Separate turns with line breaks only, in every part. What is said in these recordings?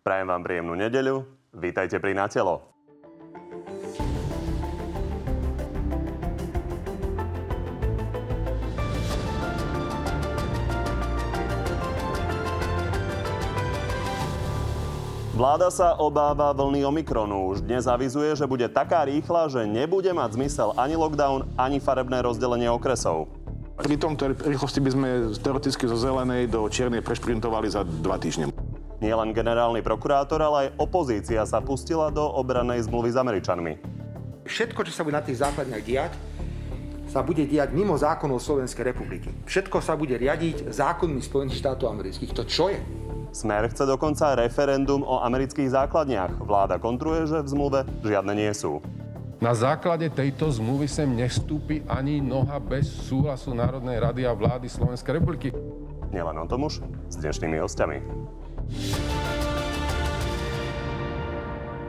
Prajem vám príjemnú nedeľu. Vítajte pri Na telo. Vláda sa obáva vlny Omikronu. Už dnes avizuje, že bude taká rýchla, že nebude mať zmysel ani lockdown, ani farebné rozdelenie okresov.
Pri tomto rýchlosti by sme teoreticky zo zelenej do čiernej prešprintovali za dva týždne.
Nielen generálny prokurátor, ale aj opozícia sa pustila do obranej zmluvy s Američanmi.
Všetko, čo sa bude na tých základniach diať, sa bude diať mimo zákonov Slovenskej republiky. Všetko sa bude riadiť zákonmi Spojených štátov amerických. To čo je?
Smer chce dokonca referendum o amerických základniach. Vláda kontruje, že v zmluve žiadne nie sú.
Na základe tejto zmluvy sem nestúpi ani noha bez súhlasu Národnej rady a vlády Slovenskej republiky.
Nielen o tom už s dnešnými hostiami.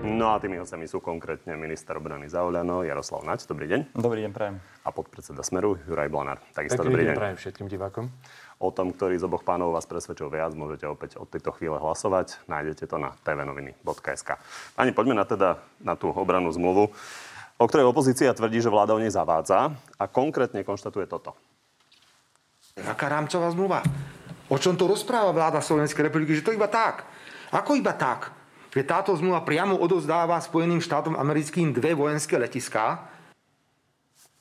No a tými hostiami sú konkrétne minister obrany Zauľano, Jaroslav Naď. Dobrý deň.
Dobrý deň, prajem.
A podpredseda Smeru, Juraj Blanár.
Takisto dobrý deň. prajem všetkým divákom.
O tom, ktorý z oboch pánov vás presvedčil viac, môžete opäť od tejto chvíle hlasovať. Nájdete to na tvnoviny.sk. Pani, poďme na teda na tú obranú zmluvu, o ktorej opozícia tvrdí, že vláda o nej zavádza a konkrétne konštatuje toto.
Aká rámcová zmluva? O čom to rozpráva vláda Slovenskej republiky? Že to iba tak. Ako iba tak? Že táto zmluva priamo odozdáva Spojeným štátom americkým dve vojenské letiská.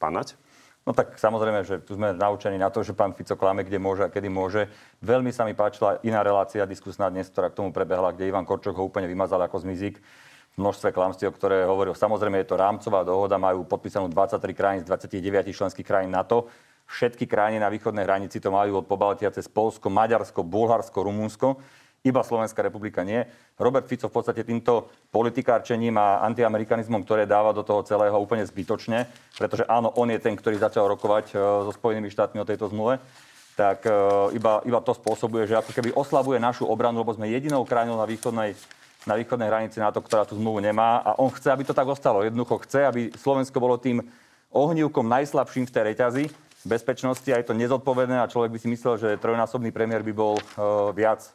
Pánať?
No tak samozrejme, že tu sme naučení na to, že pán Fico klame, kde môže a kedy môže. Veľmi sa mi páčila iná relácia diskusná dnes, ktorá k tomu prebehla, kde Ivan Korčok ho úplne vymazal ako zmizik v množstve klamstiev, ktoré hovoril. Samozrejme, je to rámcová dohoda, majú podpísanú 23 krajín z 29 členských krajín NATO. Všetky krajiny na východnej hranici to majú od Pobaltia cez Polsko, Maďarsko, Bulharsko, Rumunsko iba Slovenská republika nie. Robert Fico v podstate týmto politikárčením a antiamerikanizmom, ktoré dáva do toho celého úplne zbytočne, pretože áno, on je ten, ktorý začal rokovať e, so Spojenými štátmi o tejto zmluve, tak e, iba, iba to spôsobuje, že ako keby oslabuje našu obranu, lebo sme jedinou krajinou na východnej, na východnej hranici NATO, ktorá tú zmluvu nemá a on chce, aby to tak ostalo. Jednoducho chce, aby Slovensko bolo tým ohnívkom najslabším v tej reťazi bezpečnosti a je to nezodpovedné a človek by si myslel, že trojnásobný premiér by bol uh, viac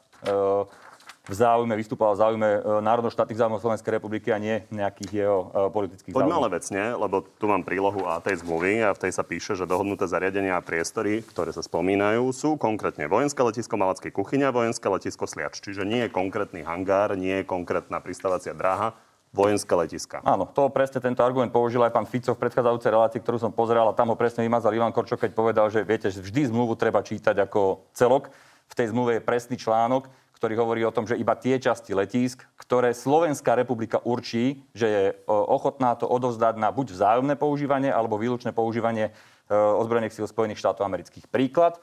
v záujme, vystupoval v záujme e, národno-štátnych záujmov Slovenskej republiky a nie nejakých jeho e, politických
záujmov.
Poďme
ale vecne, lebo tu mám prílohu A tej zmluvy a v tej sa píše, že dohodnuté zariadenia a priestory, ktoré sa spomínajú, sú konkrétne vojenské letisko Malackej kuchyňa, vojenské letisko Sliač. Čiže nie je konkrétny hangár, nie je konkrétna pristávacia dráha, vojenské letiska.
Áno, to presne tento argument použil aj pán Fico v predchádzajúcej relácii, ktorú som pozeral a tam ho presne vymazal Ivan Korčok, keď povedal, že viete, že vždy zmluvu treba čítať ako celok. V tej zmluve je presný článok, ktorý hovorí o tom, že iba tie časti letísk, ktoré Slovenská republika určí, že je e, ochotná to odovzdať na buď vzájomné používanie alebo výlučné používanie e, ozbrojených síl Spojených štátov amerických. Príklad.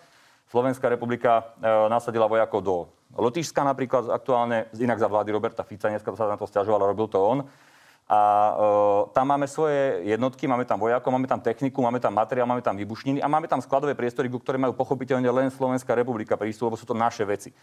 Slovenská republika e, nasadila vojakov do Lotyšska napríklad aktuálne, inak za vlády Roberta Fica, dneska sa na to stiažoval, robil to on. A e, tam máme svoje jednotky, máme tam vojakov, máme tam techniku, máme tam materiál, máme tam vybušniny a máme tam skladové priestory, ktoré majú pochopiteľne len Slovenská republika prístup, lebo sú to naše veci.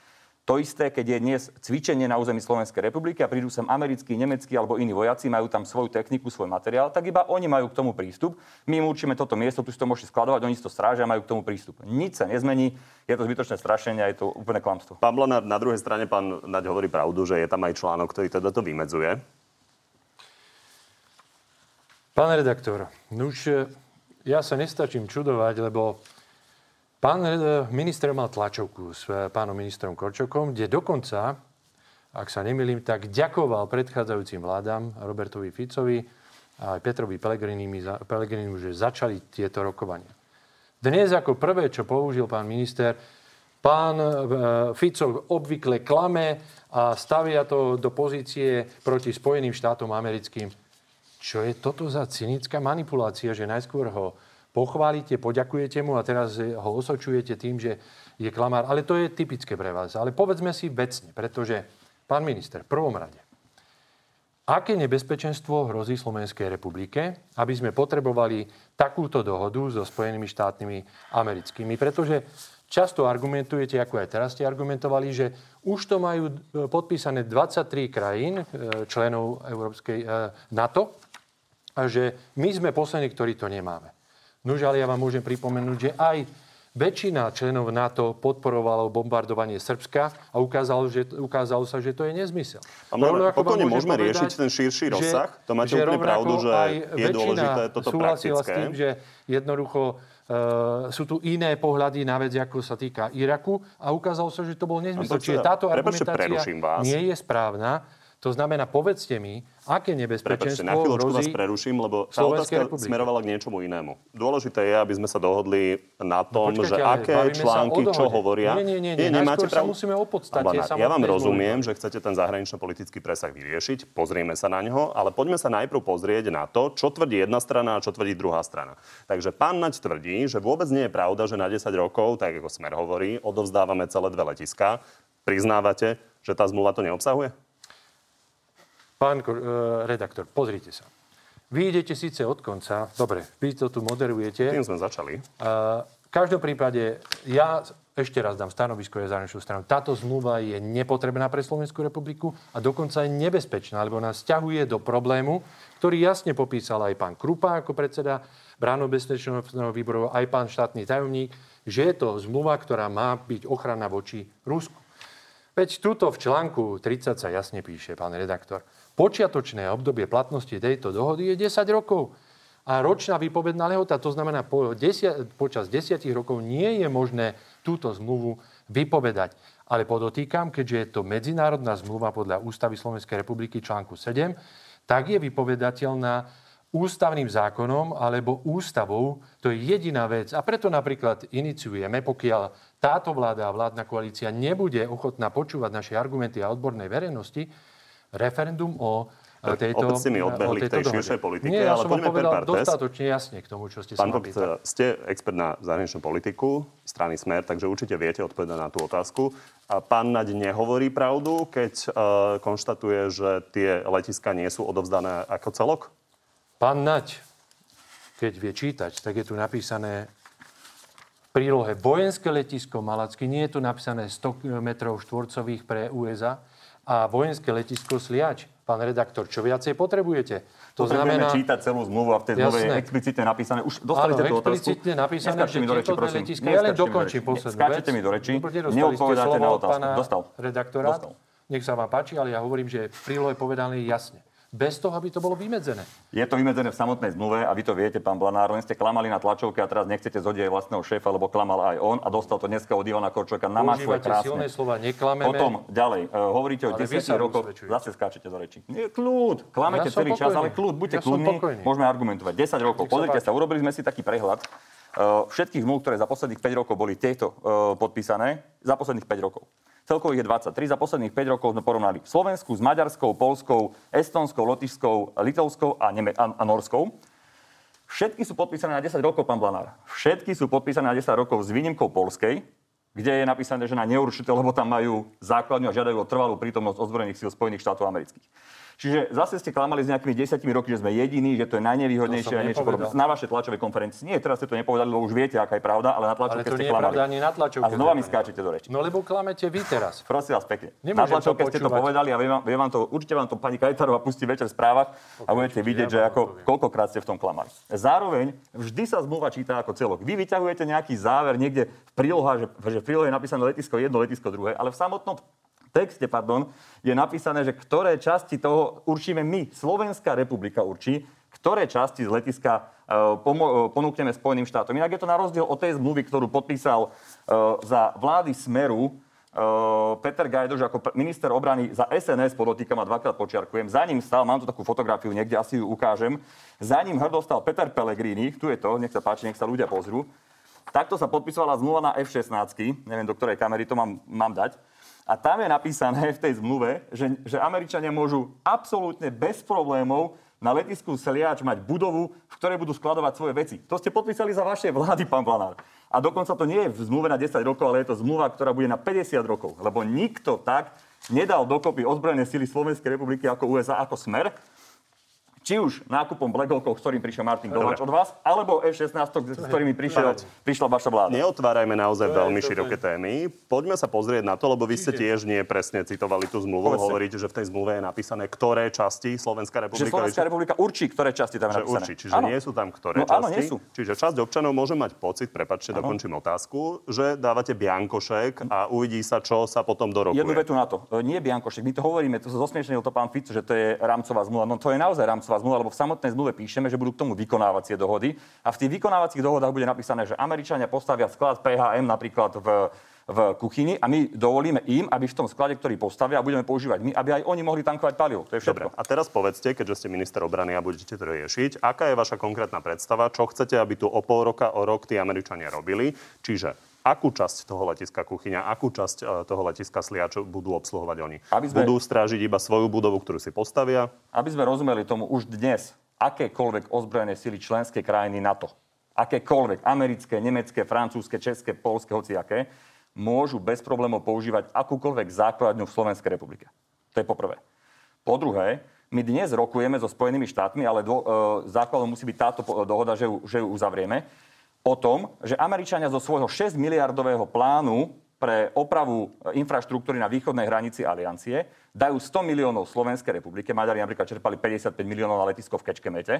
To isté, keď je dnes cvičenie na území Slovenskej republiky a prídu sem americkí, nemeckí alebo iní vojaci, majú tam svoju techniku, svoj materiál, tak iba oni majú k tomu prístup. My im určíme toto miesto, tu si to môžete skladovať, oni si to strážia a majú k tomu prístup. Nič sa nezmení, je to zbytočné strašenie a je to úplne klamstvo.
Pán Blanár, na druhej strane pán Naď hovorí pravdu, že je tam aj článok, ktorý teda to vymedzuje.
Pán redaktor, no už ja sa nestačím čudovať, lebo Pán eh, minister mal tlačovku s eh, pánom ministrom Korčokom, kde dokonca, ak sa nemýlim, tak ďakoval predchádzajúcim vládam, Robertovi Ficovi a aj Petrovi Pelegrinimu, že začali tieto rokovania. Dnes ako prvé, čo použil pán minister, pán eh, Fico obvykle klame a stavia to do pozície proti Spojeným štátom americkým. Čo je toto za cynická manipulácia, že najskôr ho pochválite, poďakujete mu a teraz ho osočujete tým, že je klamár. Ale to je typické pre vás. Ale povedzme si vecne, pretože, pán minister, v prvom rade, aké nebezpečenstvo hrozí Slovenskej republike, aby sme potrebovali takúto dohodu so Spojenými štátmi americkými. Pretože často argumentujete, ako aj teraz ste argumentovali, že už to majú podpísané 23 krajín, e, členov Európskej NATO, a že my sme poslední, ktorí to nemáme. Nož, ale ja vám môžem pripomenúť, že aj väčšina členov NATO podporovalo bombardovanie Srbska a ukázalo, že, ukázalo sa, že to je nezmysel.
A pokojne môžeme povedať, riešiť ten širší rozsah. To máte úplne pravdu, že je dôležité toto
súhlasila
praktické.
s tým, že jednoducho Uh, sú tu iné pohľady na vec, ako sa týka Iraku a ukázalo sa, že to bol nezmysel. Čiže táto argumentácia nie je správna. To znamená, povedzte mi, aké nebezpečenstvo Prepačte,
na chvíľočku vás preruším, lebo tá otázka republiky. smerovala k niečomu inému. Dôležité je, aby sme sa dohodli na tom, no, počkajte, že aké články čo hovoria.
Nie, nie, nie, nie. nie nemáte sa musíme o podstate.
ja vám rozumiem, že chcete ten zahranično-politický presah vyriešiť, pozrieme sa na ňo, ale poďme sa najprv pozrieť na to, čo tvrdí jedna strana a čo tvrdí druhá strana. Takže pán Naď tvrdí, že vôbec nie je pravda, že na 10 rokov, tak ako Smer hovorí, odovzdávame celé dve letiská. Priznávate, že tá zmluva to neobsahuje?
Pán uh, redaktor, pozrite sa. Vy idete síce od konca, dobre, vy to tu moderujete.
Tým sme začali.
Uh, v každom prípade, ja ešte raz dám stanovisko je zahraničnú stranu. Táto zmluva je nepotrebná pre Slovenskú republiku a dokonca je nebezpečná, lebo nás ťahuje do problému, ktorý jasne popísal aj pán Krupa ako predseda Bráno-bezpečnostného výboru, aj pán štátny tajomník, že je to zmluva, ktorá má byť ochrana voči Rusku. Veď tuto v článku 30 sa jasne píše, pán redaktor. Počiatočné obdobie platnosti tejto dohody je 10 rokov. A ročná výpovedná lehota, to znamená, po desia, počas 10 rokov nie je možné túto zmluvu vypovedať. Ale podotýkam, keďže je to medzinárodná zmluva podľa Ústavy Slovenskej republiky článku 7, tak je vypovedateľná ústavným zákonom alebo ústavou. To je jediná vec. A preto napríklad iniciujeme, pokiaľ táto vláda a vládna koalícia nebude ochotná počúvať naše argumenty a odbornej verejnosti, referendum o e, tejto,
Opäť ste mi odbehli k tej širšej politike,
Nie, ja
ale poďme per partes.
dostatočne jasne k tomu, čo ste
Pán
sa
Vogt, ste expert na zahraničnú politiku strany Smer, takže určite viete odpovedať na tú otázku. A pán Naď nehovorí pravdu, keď uh, konštatuje, že tie letiska nie sú odovzdané ako celok?
Pán Naď, keď vie čítať, tak je tu napísané v prílohe vojenské letisko Malacky, nie je tu napísané 100 metrov štvorcových pre USA, a vojenské letisko Sliač. Pán redaktor, čo viacej potrebujete?
To znamená... čítať celú zmluvu a v tej zmluve je explicitne napísané. Už dostali ste tú otázku.
explicitne napísané, že
mi do reči, prosím.
Letiska, ja len dokončím poslednú vec.
Skáčete mi do reči, neodpovedáte na otázku. Dostal.
Redaktorát. Dostal. Nech sa vám páči, ale ja hovorím, že prílohe povedané jasne bez toho, aby to bolo vymedzené.
Je to vymedzené v samotnej zmluve a vy to viete, pán Blanár, len ste klamali na tlačovke a teraz nechcete zodiej vlastného šéfa, lebo klamal aj on a dostal to dneska od Ivana Korčoka na krásne.
silné slova, neklameme.
Potom ďalej, uh, hovoríte o 10 rokoch, zase skáčete do reči. Nie, kľud, klamete ja celý čas, ale kľud, buďte ja kľudní, môžeme argumentovať. 10 rokov, pozrite sa, urobili sme si taký prehľad. Uh, všetkých zmluv, ktoré za posledných 5 rokov boli tieto uh, podpísané, za posledných 5 rokov. Celkovo je 23. Za posledných 5 rokov sme porovnali Slovensku s Maďarskou, Polskou, Estonskou, Lotyšskou, Litovskou a, Neme- a, a Norskou. Všetky sú podpísané na 10 rokov, pán Blanár. Všetky sú podpísané na 10 rokov s výnimkou Polskej, kde je napísané, že na neurčité, lebo tam majú základňu a žiadajú o trvalú prítomnosť ozbrojených síl Spojených štátov amerických. Čiže zase ste klamali s nejakými desiatimi roky, že sme jediní, že to je najnevýhodnejšie a niečo podobné. Na vašej tlačovej konferencii. Nie, teraz ste to nepovedali, lebo už viete, aká je pravda, ale na tlačovke ste klamali.
Ani na tlačovke.
A znova mi skáčete do reči.
No lebo klamete vy teraz.
Prosím vás pekne. Nemôžem na tlačovke ste to povedali a vie vám, vie vám to, určite vám to pani Kajtarová pustí večer v správach a budete vidieť, ja že ako, koľkokrát ste v tom klamali. Zároveň vždy sa zmluva číta ako celok. Vy vyťahujete nejaký záver niekde v prílohe, že, že v prílohe je napísané letisko jedno, letisko druhé, ale v samotnom texte pardon, je napísané, že ktoré časti toho určíme my, Slovenská republika určí, ktoré časti z letiska uh, ponúkneme Spojeným štátom. Inak je to na rozdiel od tej zmluvy, ktorú podpísal uh, za vlády Smeru Peter Gajdoš ako minister obrany za SNS, podotýkam a dvakrát počiarkujem. Za ním stal, mám tu takú fotografiu, niekde asi ju ukážem, za ním hrdo stal Peter Pellegrini, tu je to, nech sa páči, nech sa ľudia pozrú. Takto sa podpisovala zmluva na F-16, neviem, do ktorej kamery to mám, mám dať. A tam je napísané v tej zmluve, že, že Američania môžu absolútne bez problémov na letisku Seliač mať budovu, v ktorej budú skladovať svoje veci. To ste podpísali za vaše vlády, pán Planár. A dokonca to nie je v zmluve na 10 rokov, ale je to zmluva, ktorá bude na 50 rokov. Lebo nikto tak nedal dokopy ozbrojené sily Slovenskej republiky ako USA, ako Smer. Či už nákupom Black Hawkov, s ktorým prišiel Martin Dováč od vás, alebo F-16, s ktorými prišiel, prišla vaša vláda.
Neotvárajme naozaj veľmi široké témy. Poďme sa pozrieť na to, lebo vy ste tiež nie presne citovali tú zmluvu.
Povedzte.
Hovoríte, že v tej zmluve je napísané, ktoré časti Slovenská
Že
republika...
Slovenská republika určí, ktoré časti tam je
že
napísané.
určí, čiže
Áno.
nie sú tam ktoré
No
časti.
áno, nie sú.
Čiže časť občanov môže mať pocit, prepačte, dokončím otázku, že dávate biankošek a uvidí sa, čo sa potom dorokuje.
Jednu vetu na to. E, Nie Biankošek, my to hovoríme, to zosmiešnil to pán Fico, že to je rámcová zmluva. No to je naozaj rámcová zmluva, lebo v samotnej zmluve píšeme, že budú k tomu vykonávacie dohody. A v tých vykonávacích dohodách bude napísané, že Američania postavia sklad PHM napríklad v, v kuchyni a my dovolíme im, aby v tom sklade, ktorý postavia, a budeme používať my, aby aj oni mohli tankovať palivo. To je všetko.
Dobre, a teraz povedzte, keďže ste minister obrany a budete to riešiť, aká je vaša konkrétna predstava, čo chcete, aby tu o pol roka, o rok tí Američania robili, čiže akú časť toho letiska Kuchyňa, akú časť e, toho letiska Sliač budú obsluhovať oni?
Aby sme-
Budú strážiť iba svoju budovu, ktorú si postavia?
Aby sme rozumeli tomu už dnes, akékoľvek ozbrojené sily členské krajiny NATO, akékoľvek americké, nemecké, francúzske, české, polské, hociaké, môžu bez problémov používať akúkoľvek základňu v Slovenskej republike. To je poprvé. Po druhé, my dnes rokujeme so Spojenými štátmi, ale dô, e, základom musí byť táto dohoda, že ju, že ju uzavrieme, o tom, že Američania zo svojho 6 miliardového plánu pre opravu e, infraštruktúry na východnej hranici aliancie dajú 100 miliónov Slovenskej republike. Maďari napríklad čerpali 55 miliónov na letisko v Kečkemete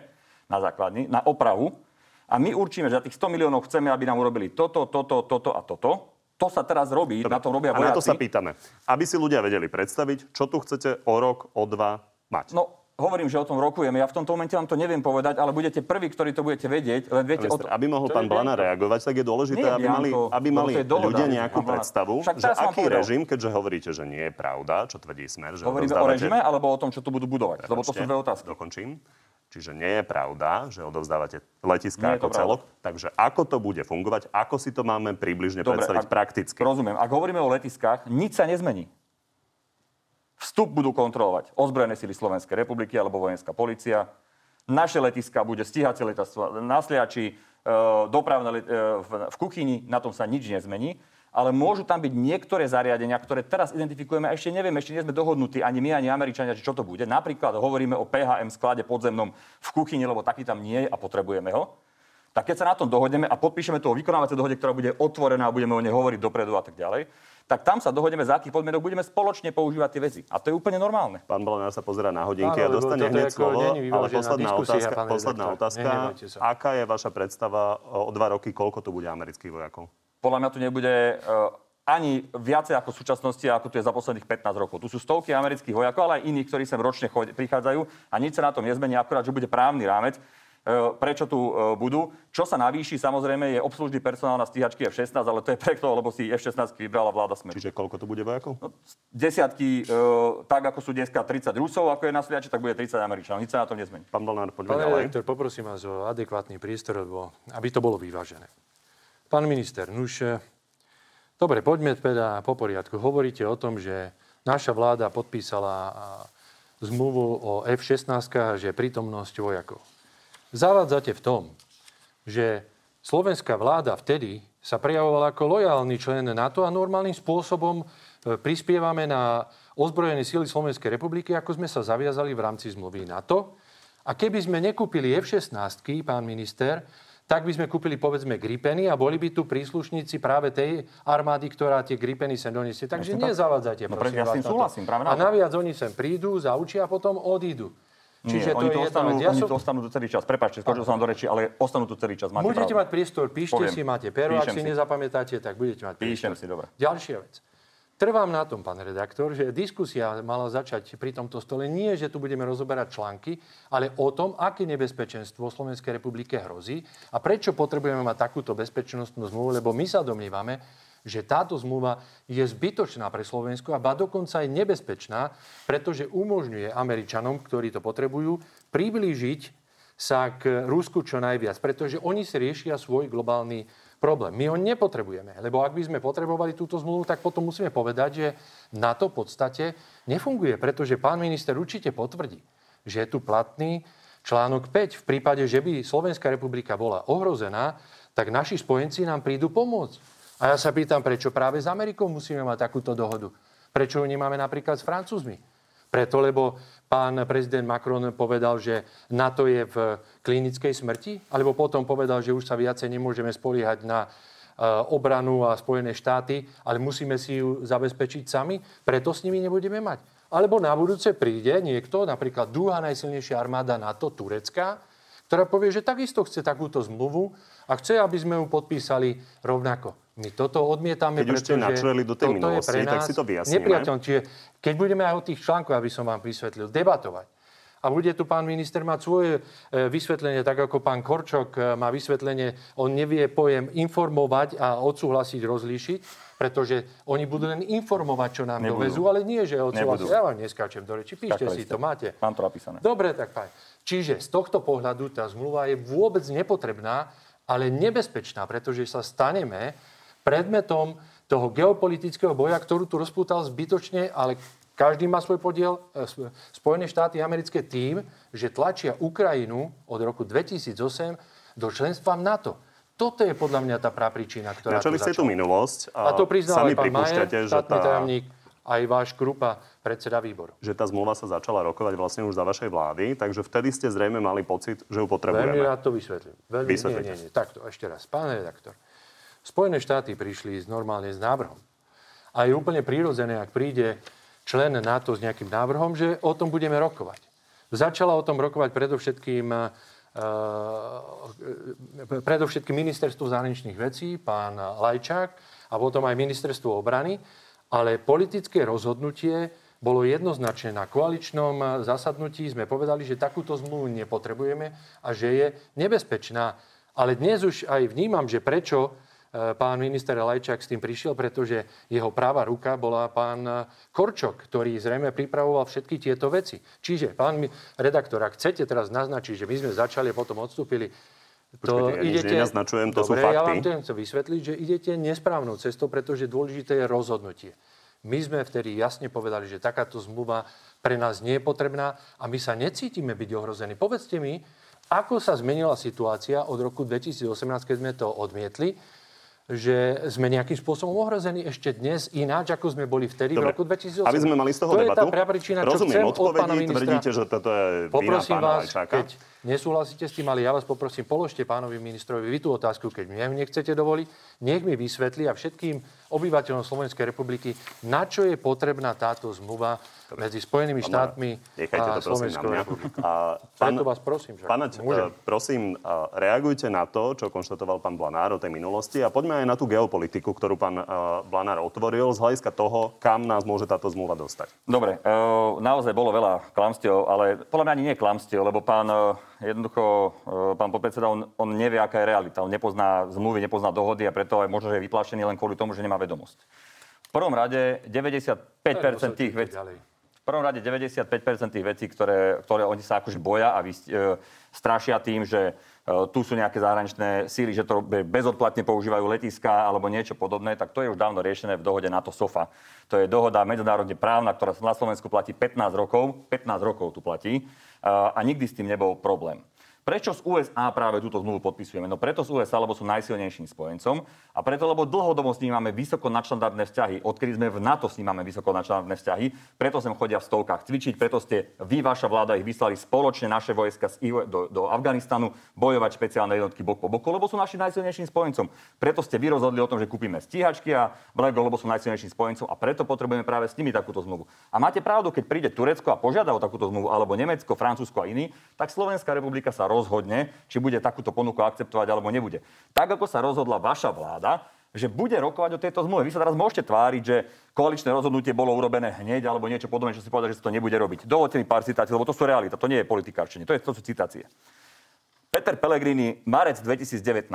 na základni, na opravu. A my určíme, že za tých 100 miliónov chceme, aby nám urobili toto, toto, toto a toto. To sa teraz robí, na tom robia
A na to
vojaci.
sa pýtame. Aby si ľudia vedeli predstaviť, čo tu chcete o rok, o dva mať.
No, hovorím, že o tom rokujeme. Ja v tomto momente vám to neviem povedať, ale budete prví, ktorí to budete vedieť. Len viete, o
Minister,
to...
aby mohol pán Blana reagovať, tak je dôležité,
Nie,
aby mali,
Bianko,
aby mali
dohoda,
ľudia nejakú
Blana.
predstavu, že aký
povedal.
režim, keďže hovoríte, že nie je pravda, čo tvrdí Smer, že
Hovoríme o režime alebo o tom, čo tu budú budovať? Lebo to sú
Prepačte,
dve otázky.
Dokončím. Čiže nie je pravda, že odovzdávate
Nie je
ako celok. Takže ako to bude fungovať, ako si to máme približne predstaviť
ak-
prakticky?
Rozumiem. Ak hovoríme o letiskách, nič sa nezmení. Vstup budú kontrolovať ozbrojené sily Slovenskej republiky alebo vojenská policia. Naše letiska bude stíhacie letectvo na Sliači, e, dopravné e, v, kuchyni, na tom sa nič nezmení. Ale môžu tam byť niektoré zariadenia, ktoré teraz identifikujeme a ešte nevieme, ešte nie sme dohodnutí ani my, ani Američania, čo to bude. Napríklad hovoríme o PHM sklade podzemnom v kuchyni, lebo taký tam nie je a potrebujeme ho. Tak keď sa na tom dohodneme a podpíšeme to o vykonávacej dohode, ktorá bude otvorená a budeme o nej hovoriť dopredu a tak ďalej, tak tam sa dohodneme, za akých podmienok budeme spoločne používať tie veci. A to je úplne normálne.
Pán Balonár sa pozerá na hodinky a
Áno, lebo
dostane hneď slovo, ale posledná otázka,
pán
posledná otázka. Aká je vaša predstava o, dva roky, koľko tu bude amerických vojakov?
Podľa mňa tu nebude uh, ani viacej ako v súčasnosti, ako tu je za posledných 15 rokov. Tu sú stovky amerických vojakov, ale aj iných, ktorí sem ročne chod- prichádzajú a nič sa na tom nezmení, akurát, že bude právny rámec. E, Prečo tu e, budú? Čo sa navýši, samozrejme, je obslužný personál na stíhačky F-16, ale to je preto, lebo si F-16 vybrala vláda Smeru.
Čiže koľko tu bude vojakov?
No, desiatky, e, tak ako sú dneska 30 Rusov, ako je na Sliači, tak bude 30 Američanov. Nič sa na tom nezmení.
Pán Balonár, poďme
Pán
ďalej.
redaktor, poprosím vás o adekvátny priestor, lebo, aby to bolo vyvážené. Pán minister, nuž, dobre, poďme teda po poriadku. Hovoríte o tom, že naša vláda podpísala zmluvu o F-16, že prítomnosť vojakov. Zavádzate v tom, že slovenská vláda vtedy sa prejavovala ako lojálny člen NATO a normálnym spôsobom e, prispievame na ozbrojené síly Slovenskej republiky, ako sme sa zaviazali v rámci zmluvy NATO. A keby sme nekúpili F-16, pán minister, tak by sme kúpili povedzme Gripeny a boli by tu príslušníci práve tej armády, ktorá tie Gripeny sem donesie. Takže
Presne tak.
nezavádzajte,
No,
prosím
ja s tým súhlasím, práve
A naviac oni sem prídu, zaučia a potom odídu.
Čiže
to
oni,
jedna
ostanú.
Ja
oni
som-
tu ostanú tu celý čas. Prepačte, skočil som do reči, ale ostanú tu celý čas. Máte
Budete
pravdu.
mať priestor, píšte
Poviem.
si, máte pero, ak
Píšem
si
si.
nezapamätáte, tak budete mať
Píšem
priestor.
si, dobre.
Ďalšia vec. Trvám na tom, pán redaktor, že diskusia mala začať pri tomto stole nie, že tu budeme rozoberať články, ale o tom, aké nebezpečenstvo Slovenskej republike hrozí a prečo potrebujeme mať takúto bezpečnostnú zmluvu, lebo my sa domnívame, že táto zmluva je zbytočná pre Slovensko a ba dokonca aj nebezpečná, pretože umožňuje Američanom, ktorí to potrebujú, priblížiť sa k Rusku čo najviac, pretože oni si riešia svoj globálny problém. My ho nepotrebujeme, lebo ak by sme potrebovali túto zmluvu, tak potom musíme povedať, že na to v podstate nefunguje, pretože pán minister určite potvrdí, že je tu platný článok 5. V prípade, že by Slovenská republika bola ohrozená, tak naši spojenci nám prídu pomôcť. A ja sa pýtam, prečo práve s Amerikou musíme mať takúto dohodu? Prečo ju nemáme napríklad s Francúzmi? Preto, lebo pán prezident Macron povedal, že NATO je v klinickej smrti? Alebo potom povedal, že už sa viacej nemôžeme spoliehať na eh, obranu a Spojené štáty, ale musíme si ju zabezpečiť sami, preto s nimi nebudeme mať. Alebo na budúce príde niekto, napríklad druhá najsilnejšia armáda NATO, Turecka, ktorá povie, že takisto chce takúto zmluvu a chce, aby sme ju podpísali rovnako. My toto odmietame,
Keď už ste načreli do tej
toto je pre
minulosti, tak
nás
si to vyjasníme.
nepriateľné. Čiže keď budeme aj o tých článkoch, aby som vám vysvetlil, debatovať, a bude tu pán minister mať svoje e, vysvetlenie, tak ako pán Korčok e, má vysvetlenie, on nevie pojem informovať a odsúhlasiť, rozlíšiť, pretože oni budú len informovať, čo nám
Nebudú.
dovezú, ale nie, že odsúhlasia.
Nebudú.
Ja vám neskáčem do reči, píšte
Takto
si
isté.
to, máte.
Mám to napísané.
Dobre, tak fajn. Čiže z tohto pohľadu tá zmluva je vôbec nepotrebná, ale nebezpečná, pretože sa staneme predmetom toho geopolitického boja, ktorú tu rozpútal zbytočne, ale každý má svoj podiel. e, Sp- Spojené štáty americké tým, že tlačia Ukrajinu od roku 2008 do členstva v NATO. Toto je podľa mňa tá prapričina, ktorá
Načali
tu
ste tú minulosť
A to priznal
sami
aj pán Majer, štátny
tá,
tajomník, aj váš Krupa, predseda výboru.
že tá zmluva sa začala rokovať vlastne už za vašej vlády, takže vtedy ste zrejme mali pocit, že ju
Veľmi
potrebujeme.
rád to vysvetlím. Veľmi, nie,
Vysvetlite.
nie, nie. Takto, ešte raz. Pán redaktor, Spojené štáty prišli normálne s návrhom. A je úplne prirodzené, ak príde člen NATO s nejakým návrhom, že o tom budeme rokovať. Začala o tom rokovať predovšetkým, uh, predovšetkým ministerstvo zahraničných vecí, pán Lajčák, a potom aj ministerstvo obrany, ale politické rozhodnutie bolo jednoznačné. Na koaličnom zasadnutí sme povedali, že takúto zmluvu nepotrebujeme a že je nebezpečná. Ale dnes už aj vnímam, že prečo e, pán minister Lajčák s tým prišiel, pretože jeho práva ruka bola pán e, Korčok, ktorý zrejme pripravoval všetky tieto veci. Čiže, pán redaktor, ak chcete teraz naznačiť, že my sme začali a potom odstúpili, to
Počkajte, ja nič nenaznačujem, to sú
Dobre, ja
fakty.
vám to chcem vysvetliť, že idete nesprávnou cestou, pretože dôležité je rozhodnutie. My sme vtedy jasne povedali, že takáto zmluva pre nás nie je potrebná a my sa necítime byť ohrození. Povedzte mi, ako sa zmenila situácia od roku 2018, keď sme to odmietli, že sme nejakým spôsobom ohrození ešte dnes ináč, ako sme boli vtedy
Dobre.
v roku 2018.
Aby sme mali z toho
to
debatu.
je tá prapričina, čo
Rozumiem
chcem od pána
odpovedi,
ministra.
tvrdíte, že toto je vina
Poprosím
pána
vás,
Lajčáka.
keď nesúhlasíte s tým, ale ja vás poprosím, položte pánovi ministrovi vy tú otázku, keď ju nechcete dovoliť, nech mi vysvetlí a všetkým obyvateľom Slovenskej republiky, na čo je potrebná táto zmluva medzi Spojenými štátmi
Nechajte
a
to prosím na
Slovenskou republikou.
A,
Preto vás prosím, že
Pána,
môžem.
eh, prosím, eh, reagujte na to, čo konštatoval pán Blanár o tej minulosti a poďme aj na tú geopolitiku, ktorú pán eh, Blanár otvoril z hľadiska toho, kam nás môže táto zmluva dostať.
Dobre, e, naozaj bolo veľa klamstiev, ale podľa mňa ani nie klamstiev, lebo pán e, jednoducho, e, pán podpredseda, on, on nevie, aká je realita. On nepozná zmluvy, nepozná dohody a preto aj možno, že je vyplašený len kvôli tomu, že nemá vedomosť. V prvom rade 95% tých vecí... V prvom rade 95% tých vecí, ktoré, ktoré oni sa akože boja a vy, e, strašia tým, že tu sú nejaké zahraničné síly, že to be- bezodplatne používajú letiska alebo niečo podobné, tak to je už dávno riešené v dohode NATO SOFA. To je dohoda medzinárodne právna, ktorá na Slovensku platí 15 rokov. 15 rokov tu platí a, a nikdy s tým nebol problém. Prečo z USA práve túto zmluvu podpisujeme? No preto z USA, lebo sú najsilnejším spojencom a preto, lebo dlhodobo s nimi máme vysoko nadštandardné vzťahy. Odkedy sme v NATO s nimi máme vysoko nadštandardné vzťahy, preto sem chodia v stovkách cvičiť, preto ste vy, vaša vláda ich vyslali spoločne naše vojska do, do Afganistanu bojovať špeciálne jednotky bok po boku, lebo sú našim najsilnejším spojencom. Preto ste vy rozhodli o tom, že kúpime stíhačky a Black Gold, lebo sú najsilnejším spojencom a preto potrebujeme práve s nimi takúto zmluvu. A máte pravdu, keď príde Turecko a požiada o takúto zmluvu, alebo Nemecko, Francúzsko a iní, tak Slovenská republika sa rozhodne, či bude takúto ponuku akceptovať alebo nebude. Tak ako sa rozhodla vaša vláda, že bude rokovať o tejto zmluve. Vy sa teraz môžete tváriť, že koaličné rozhodnutie bolo urobené hneď alebo niečo podobné, čo si povedali, že sa to nebude robiť. Dovolte mi pár citácií, lebo to sú realita, to nie je politikárčenie, to, je, to sú citácie. Peter Pellegrini, marec 2019.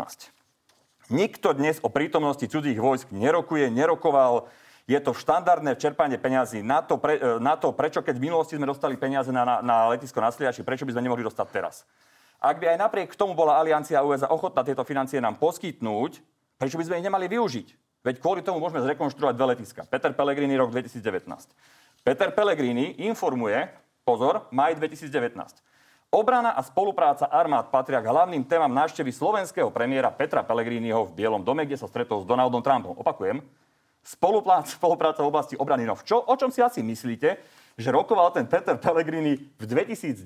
Nikto dnes o prítomnosti cudzích vojsk nerokuje, nerokoval. Je to štandardné čerpanie peňazí na to, pre, na to, prečo keď v minulosti sme dostali peniaze na, na, na letisko na Sliači, prečo by sme nemohli dostať teraz. Ak by aj napriek tomu bola Aliancia USA ochotná tieto financie nám poskytnúť, prečo by sme ich nemali využiť? Veď kvôli tomu môžeme zrekonštruovať dve letiska. Peter Pellegrini, rok 2019. Peter Pellegrini informuje, pozor, maj 2019. Obrana a spolupráca armád patria k hlavným témam návštevy slovenského premiéra Petra Pellegriniho v Bielom dome, kde sa stretol s Donaldom Trumpom. Opakujem, spolupráca, spolupráca v oblasti obrany. No čo, o čom si asi myslíte, že rokoval ten Peter Pellegrini v 2019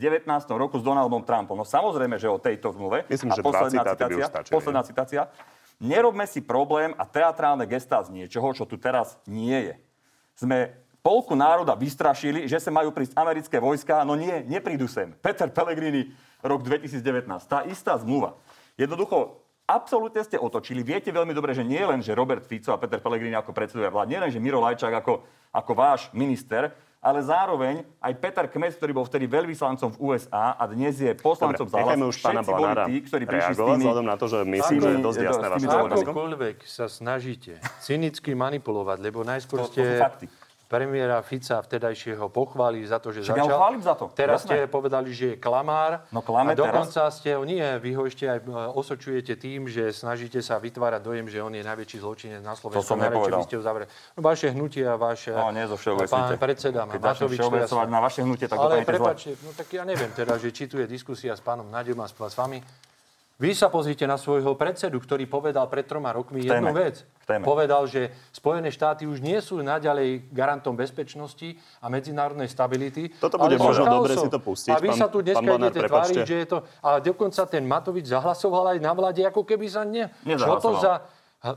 roku s Donaldom Trumpom. No samozrejme, že o tejto zmluve.
Myslím,
a
že
posledná citácia,
stačili.
posledná citácia. Nerobme si problém a teatrálne gestá z niečoho, čo tu teraz nie je. Sme polku národa vystrašili, že sa majú prísť americké vojska, no nie, neprídu sem. Peter Pellegrini, rok 2019. Tá istá zmluva. Jednoducho, absolútne ste otočili. Viete veľmi dobre, že nie len, že Robert Fico a Peter Pellegrini ako predsedovia vlád, nie len, že Miro Lajčák ako, ako váš minister, ale zároveň aj Peter Kmes, ktorý bol vtedy veľvyslancom v USA a dnes je poslancom za hlas.
už pána Blanára
tí, ktorí prišli s
reagovať,
tými...
vzhľadom na to, že myslím, že je dosť jasné vaše.
Akokoľvek sa snažíte cynicky manipulovať, lebo najskôr
To- to
ste
sú fakty.
Premiéra Fica vtedajšieho pochválili za to, že
ja ho
začal.
chválim za to,
Teraz
jasné.
ste povedali, že je klamár.
No klame
a dokonca ste ho, nie, vy ho ešte aj e, osočujete tým, že snažíte sa vytvárať dojem, že on je najväčší zločinec na Slovensku.
som
najväčší,
nepovedal.
Ste ho zavreli. No, vaše hnutie a váš
No, nie zo
pán predseda
Keď
Matovič. to ja som-
na vaše hnutie, tak
Ale prepáčte, no tak ja neviem teda, že či tu je diskusia s pánom Naďom a s vami. Vy sa pozrite na svojho predsedu, ktorý povedal pred troma rokmi
téme.
jednu vec.
Téme.
Povedal, že Spojené štáty už nie sú naďalej garantom bezpečnosti a medzinárodnej stability.
Toto bude možno
chaosom.
dobre si to pustiť.
A vy
Pán-
sa tu dneska
pán Blanár,
idete tváriť, že je to... A dokonca ten Matovič zahlasoval aj na vláde, ako keby sa ne... Čo to za...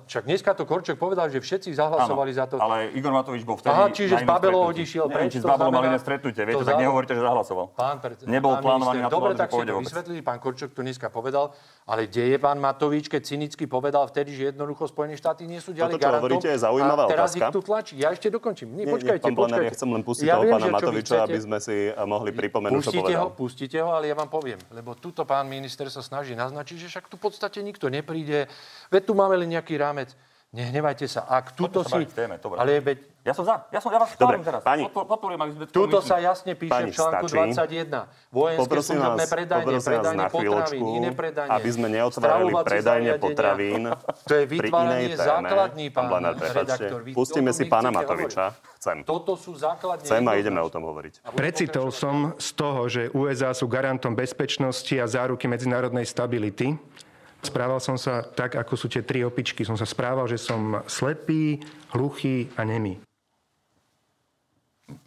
Však dneska to Korčok povedal, že všetci zahlasovali za to.
ale Igor Matovič bol vtedy
Aha, čiže
na
s Babelou odišiel
Neviem,
preč,
či s
to
Babelou mali stretnutie, viete, tak nehovoríte, že zahlasoval.
Pán predseda,
Nebol
pán
plánovaný
minister,
na to,
Dobre, tak
pôjde
to vysvetlili, pán Korčok to dneska povedal, ale kde je pán Matovič, keď cynicky povedal vtedy, že jednoducho Spojené štáty nie sú ďalej
Toto,
garantom.
hovoríte, je zaujímavá
a teraz
otázka.
ich tu tlačí. Ja ešte dokončím. Nie,
Nie,
počkajte,
nie, pán
počkajte.
ja chcem len pustiť
Ja
toho pána Matoviča, aby sme si eh, mohli pripomenúť, čo
Pustite ho,
povedal.
pustite ho, ale ja vám poviem. Lebo tuto pán minister sa snaží naznačiť, že však tu v podstate nikto nepríde. Veď tu máme len nejaký rámec. Nehnevajte sa. Ak tuto si...
téme.
Ale veď
Ja som za. Ja, som, ja vás
Dobre,
teraz.
pani-
Podpor- Podporujem, aby sme
Tuto sa jasne píše
Pani,
v článku
stačí.
21. Vojenské
Poprosím
služobné
vás,
predajne, predajne
na
potravín, iné predajne.
aby sme neotvárali predajne
zariadenia.
potravín
To je vytváranie základní, pán
prepáčte.
redaktor. Vy
Pustíme si pána Matoviča. Chcem.
Toto sú základne...
Chcem a ideme o tom hovoriť.
Precitol som z toho, že USA sú garantom bezpečnosti a záruky medzinárodnej stability. Správal som sa tak, ako sú tie tri opičky. Som sa správal, že som slepý, hluchý a nemý.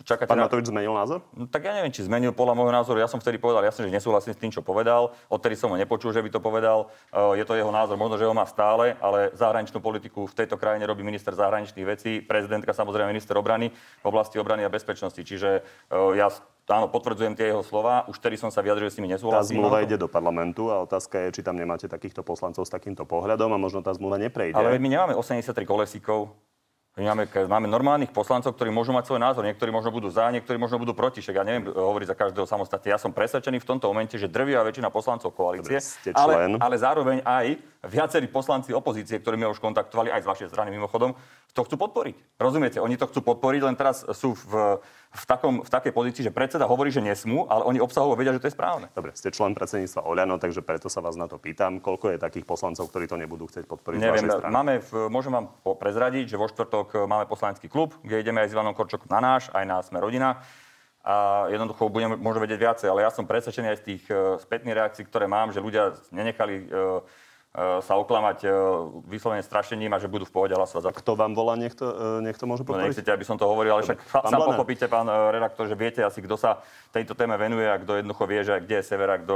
Čakáte
Pán. Matovič zmenil názor?
No, tak ja neviem, či zmenil podľa môjho názoru. Ja som vtedy povedal jasne, že nesúhlasím s tým, čo povedal. Odtedy som ho nepočul, že by to povedal. Uh, Je to jeho názor, možno, že ho má stále, ale zahraničnú politiku v tejto krajine robí minister zahraničných vecí, prezidentka samozrejme minister obrany v oblasti obrany a bezpečnosti. Čiže uh, ja áno, potvrdzujem tie jeho slova. Už vtedy som sa vyjadril, že s nimi
Tá
nesúhlasím.
zmluva
Áno, to-
ide do parlamentu a otázka je, či tam nemáte takýchto poslancov s takýmto pohľadom a možno tá zmluva neprejde.
Ale my nemáme 83 kolesíkov. My máme, máme normálnych poslancov, ktorí môžu mať svoj názor. Niektorí možno budú za, niektorí možno budú proti. Však ja neviem eh, hovoriť za každého samostatne. Ja som presvedčený v tomto momente, že drvia väčšina poslancov koalície,
Dobre,
ale, ale zároveň aj viacerí poslanci opozície, ktorí mi už kontaktovali, aj z vašej strany mimochodom, to chcú podporiť. Rozumiete? Oni to chcú podporiť, len teraz sú v, v, takom, v takej pozícii, že predseda hovorí, že nesmú, ale oni obsahovo vedia, že to je správne.
Dobre, ste člen predsedníctva Oľano, takže preto sa vás na to pýtam. Koľko je takých poslancov, ktorí to nebudú chcieť podporiť z
Neviem,
vašej strany?
máme, v, môžem vám prezradiť, že vo štvrtok e, máme poslanecký klub, kde ideme aj s Ivanom Korčokom na náš, aj na Sme rodina. A jednoducho budeme možno vedieť viacej, ale ja som presvedčený aj z tých uh, spätných reakcií, ktoré mám, že ľudia nenechali uh, sa oklamať uh, vyslovene strašením a že budú v pohode hlasovať za to.
Kto vám volá, nech to, e, nech to môže
No,
podporiť?
nechcete, aby som to hovoril, ale však
Pán
sám pochopíte, pán redaktor, že viete asi, kto sa tejto téme venuje a kto jednoducho vie, že kde je sever a kto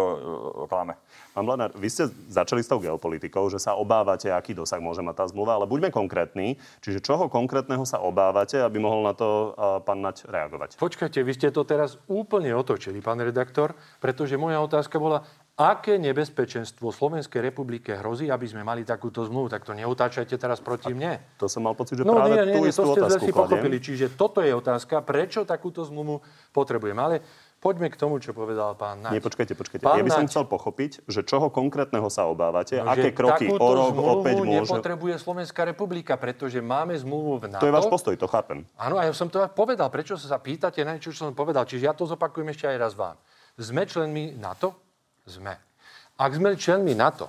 klame.
Pán Blanár, vy ste začali s tou geopolitikou, že sa obávate, aký dosah môže mať tá zmluva, ale buďme konkrétni. Čiže čoho konkrétneho sa obávate, aby mohol na to pán Nať reagovať?
Počkajte, vy ste to teraz úplne otočili, pán redaktor, pretože moja otázka bola, aké nebezpečenstvo Slovenskej republike hrozí, aby sme mali takúto zmluvu. Tak to neotáčajte teraz proti mne.
To som mal pocit, že
No
práve
nie, nie,
tú
nie,
istú
to ste
otázku
pochopili. Čiže toto je otázka, prečo takúto zmluvu potrebujeme. Ale poďme k tomu, čo povedal pán Naď.
Nie, počkajte, počkajte.
Pán
ja by som
Naď,
chcel pochopiť, že čoho konkrétne sa obávate,
no,
aké kroky o rok, o
zmluvu
5 môže...
nepotrebuje Slovenská republika, pretože máme zmluvu v NATO.
To je váš postoj, to chápem.
Áno, a ja som to povedal. Prečo sa pýtate na niečo, čo som povedal? Čiže ja to zopakujem ešte aj raz vám. Sme členmi NATO? Sme. Ak sme členmi NATO,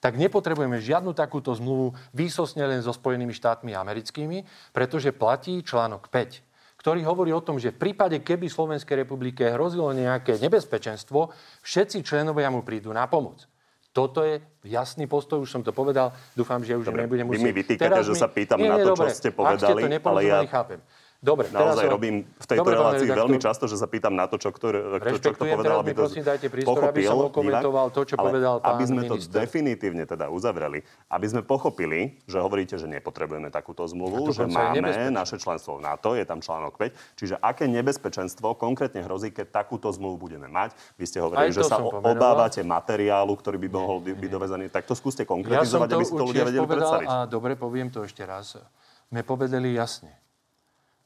tak nepotrebujeme žiadnu takúto zmluvu výsosne len so Spojenými štátmi americkými, pretože platí článok 5 ktorý hovorí o tom, že v prípade, keby Slovenskej republike hrozilo nejaké nebezpečenstvo, všetci členovia mu prídu na pomoc. Toto je jasný postoj, už som to povedal, dúfam, že už
Dobre,
nebudem
vy
musieť...
mi vytýkate, že sa pýtam na to, čo ste
Ak ste
povedali,
to
ale ja-
chápem. Dobre, teraz
Naozaj
som-
robím v tejto
Dobre,
relácii
redaktor.
veľmi často, že sa pýtam na to, čo, kto, kto, čo kto povedal,
teraz
aby to
prosím dajte priestor, aby
pochopil
som okomentoval to, čo
ale
povedal pán
aby sme to
minister.
definitívne teda uzavreli, aby sme pochopili, že hovoríte, že nepotrebujeme takúto zmluvu, že máme naše členstvo v NATO, je tam článok 5, čiže aké nebezpečenstvo konkrétne hrozí, keď takúto zmluvu budeme mať. Vy ste hovorili, že
to
sa
pomenoval.
obávate materiálu, ktorý by mohol by- byť dovezený. Tak to skúste
Ja
konkretizovať,
to
aby si to ľudia vedeli predstaviť.
a dobre, poviem to ešte raz. Sme povedali jasne,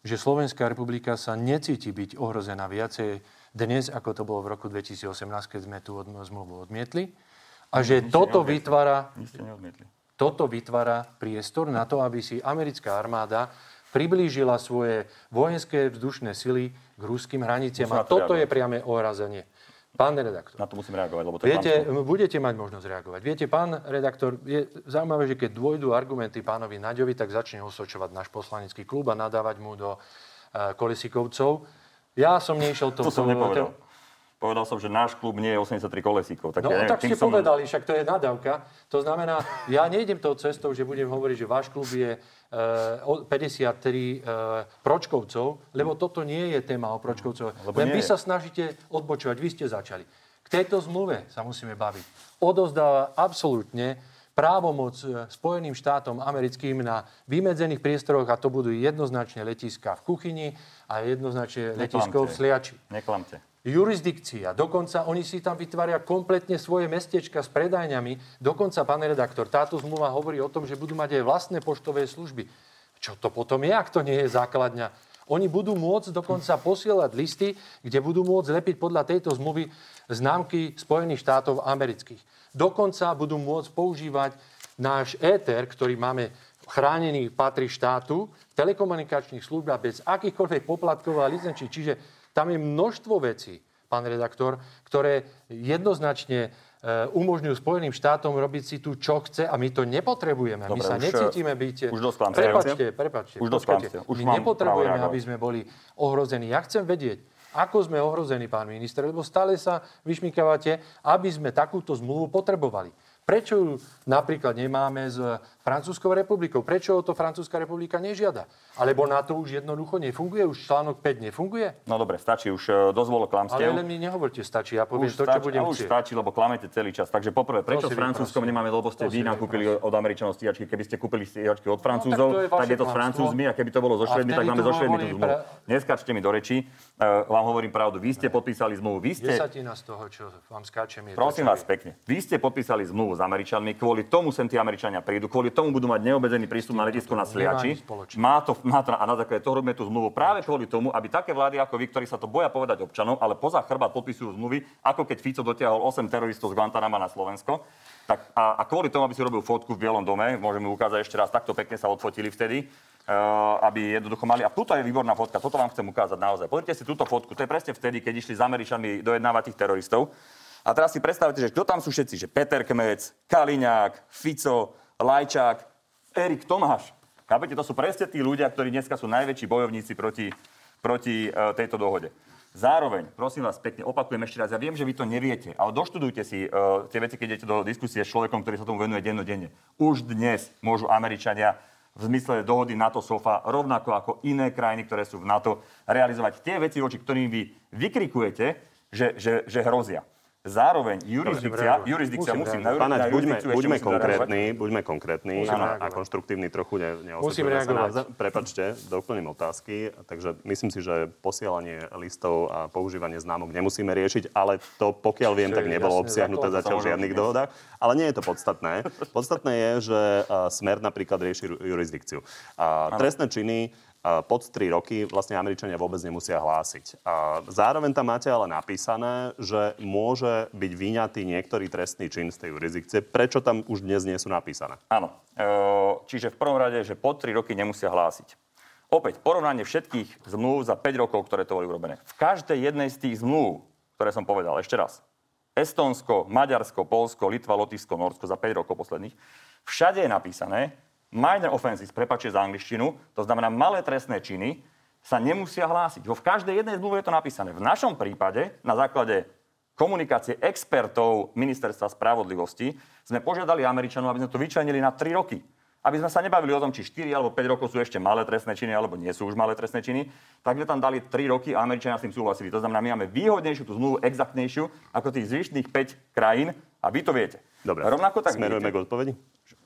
že Slovenská republika sa necíti byť ohrozená viacej dnes, ako to bolo v roku 2018, keď sme tú od- zmluvu odmietli. A že toto vytvára, toto vytvára priestor na to, aby si americká armáda priblížila svoje vojenské vzdušné sily k ruským hraniciam. A toto je priame ohrazenie. Pán redaktor.
Na to musím reagovať, lebo to je
Viete,
klamstvo.
budete mať možnosť reagovať. Viete, pán redaktor, je zaujímavé, že keď dôjdu argumenty pánovi Naďovi, tak začne osočovať náš poslanecký klub a nadávať mu do uh, kolesikovcov. Ja som nešiel to...
To som nepovedal. Povedal som, že náš klub nie je 83 kolesíkov. Tak
No
ja neviem,
tak ste
som-
povedali, však to je nadávka. To znamená, ja nejdem tou cestou, že budem hovoriť, že váš klub je uh, 53 uh, pročkovcov, lebo toto nie je téma o pročkovcov.
Lebo
Len vy
je.
sa snažíte odbočovať, vy ste začali. K tejto zmluve sa musíme baviť. Odozdáva absolútne právomoc e, Spojeným štátom americkým na vymedzených priestoroch a to budú jednoznačne letiska v Kuchyni a jednoznačne letisko v
Neklamte.
Sliači
Neklamte.
Jurisdikcia. Dokonca oni si tam vytvária kompletne svoje mestečka s predajňami. Dokonca, pán redaktor, táto zmluva hovorí o tom, že budú mať aj vlastné poštové služby. Čo to potom je, ak to nie je základňa? Oni budú môcť dokonca posielať listy, kde budú môcť lepiť podľa tejto zmluvy známky Spojených štátov amerických. Dokonca budú môcť používať náš éter, ktorý máme chránený, patrí štátu, telekomunikačných službách bez akýchkoľvek poplatkov a licenčí. Čiže tam je množstvo vecí, pán redaktor, ktoré jednoznačne e, umožňujú Spojeným štátom robiť si tu, čo chce a my to nepotrebujeme. my
Dobre,
sa
už,
necítime byť...
už dosť.
Prepačte, prepačte.
Už dosť. Už
my nepotrebujeme, aby sme boli ohrození. Ja chcem vedieť, ako sme ohrození, pán minister, lebo stále sa vyšmykávate, aby sme takúto zmluvu potrebovali. Prečo ju napríklad nemáme s Francúzskou republikou? Prečo to Francúzska republika nežiada? Alebo na to už jednoducho nefunguje? Už článok 5 nefunguje?
No dobre, stačí, už e, dosť bolo
Ale
klamstiev.
len mi nehovorte, stačí. Ja poviem
Už,
to, čo
stačí,
budem
a už
chcieť.
stačí, lebo klamete celý čas. Takže poprvé, prečo s Francúzskom nemáme, lebo ste
To
vy nakúpili od Američanov stíhačky. Keby ste kúpili stíhačky od Francúzov,
No, to je
tak je to s. Francúzmi a keby to bolo
A
Švedmi, tak máme so Švedmi tú zmluvu.
pre-
Neskačte mi do rečí, uh, vám hovorím pravdu. Vy ste podpísali zmluvu. Vy ste,
Desatina z toho, čo vám skáčem, je
Prosím
čo
vás pekne. Vy ste podpísali zmluvu s Američanmi, kvôli tomu sem tí Američania prídu, kvôli tomu budú mať neobmedzený prístup na letisko na Sliači. Má to, to, a na základe toho robíme tú zmluvu práve kvôli tomu, aby také vlády ako vy, ktorí sa to boja povedať občanom, ale poza chrbát podpisujú zmluvy, ako keď Fico dotiahol 8 teroristov z Guantanama na Slovensko. Tak, a, a kvôli tomu, aby si robil fotku v Bielom dome, môžeme ukázať ešte raz, takto pekne sa odfotili vtedy, uh, aby jednoducho mali. A tuto je výborná fotka, toto vám chcem ukázať naozaj. Pozrite si túto fotku, to je presne vtedy, keď išli s Američanmi dojednávať tých teroristov. A teraz si predstavte, že kto tam sú všetci, že Peter Kmec, Kaliňák, Fico, Lajčák, Erik Tomáš. Chápete, to sú presne tí ľudia, ktorí dneska sú najväčší bojovníci proti, proti uh, tejto dohode. Zároveň, prosím vás pekne, opakujem ešte raz, ja viem, že vy to neviete, ale doštudujte si uh, tie veci, keď idete do diskusie s človekom, ktorý sa tomu venuje dennodenne. Už dnes môžu Američania v zmysle dohody NATO-SOFA, rovnako ako iné krajiny, ktoré sú v NATO, realizovať tie veci, voči ktorým vy vykrikujete, že, že, že hrozia. Zároveň jurisdikcia,
reagovať.
jurisdikcia
Musím
musím, na,
Pán
na
Naď, buďme, buďme konkrétni, buďme konkrétni a, a konštruktívni trochu ne,
Musím reagovať.
Prepačte, doplním otázky. Takže myslím si, že posielanie listov a používanie známok nemusíme riešiť, ale to, pokiaľ viem, tak nebolo obsiahnuté zatiaľ v žiadnych dohodách. Ale nie je to podstatné. Podstatné je, že Smer napríklad rieši jurisdikciu. A, trestné činy pod 3 roky vlastne Američania vôbec nemusia hlásiť. Zároveň tam máte ale napísané, že môže byť vyňatý niektorý trestný čin z tej jurisdikcie. Prečo tam už dnes nie sú napísané?
Áno. E, Čiže v prvom rade, že po 3 roky nemusia hlásiť. Opäť, porovnanie všetkých zmluv za 5 rokov, ktoré to boli urobené. V každej jednej z tých zmluv, ktoré som povedal, ešte raz, Estónsko, Maďarsko, Polsko, Litva, Lotyšsko, Norsko za 5 rokov posledných, všade je napísané, minor offenses, prepačte za angličtinu, to znamená malé trestné činy, sa nemusia hlásiť. Vo v každej jednej zmluve je to napísané. V našom prípade, na základe komunikácie expertov Ministerstva spravodlivosti, sme požiadali Američanov, aby sme to vyčlenili na 3 roky. aby sme sa nebavili o tom, či 4 alebo 5 rokov sú ešte malé trestné činy, alebo nie sú už malé trestné činy, tak sme tam dali 3 roky a Američania s tým súhlasili. To znamená, my máme výhodnejšiu tú zmluvu, exaktnejšiu ako tých zvyšných 5 krajín a vy to viete.
Dobre,
Rovnako tak
smerujeme
vidíte-
k odpovedi?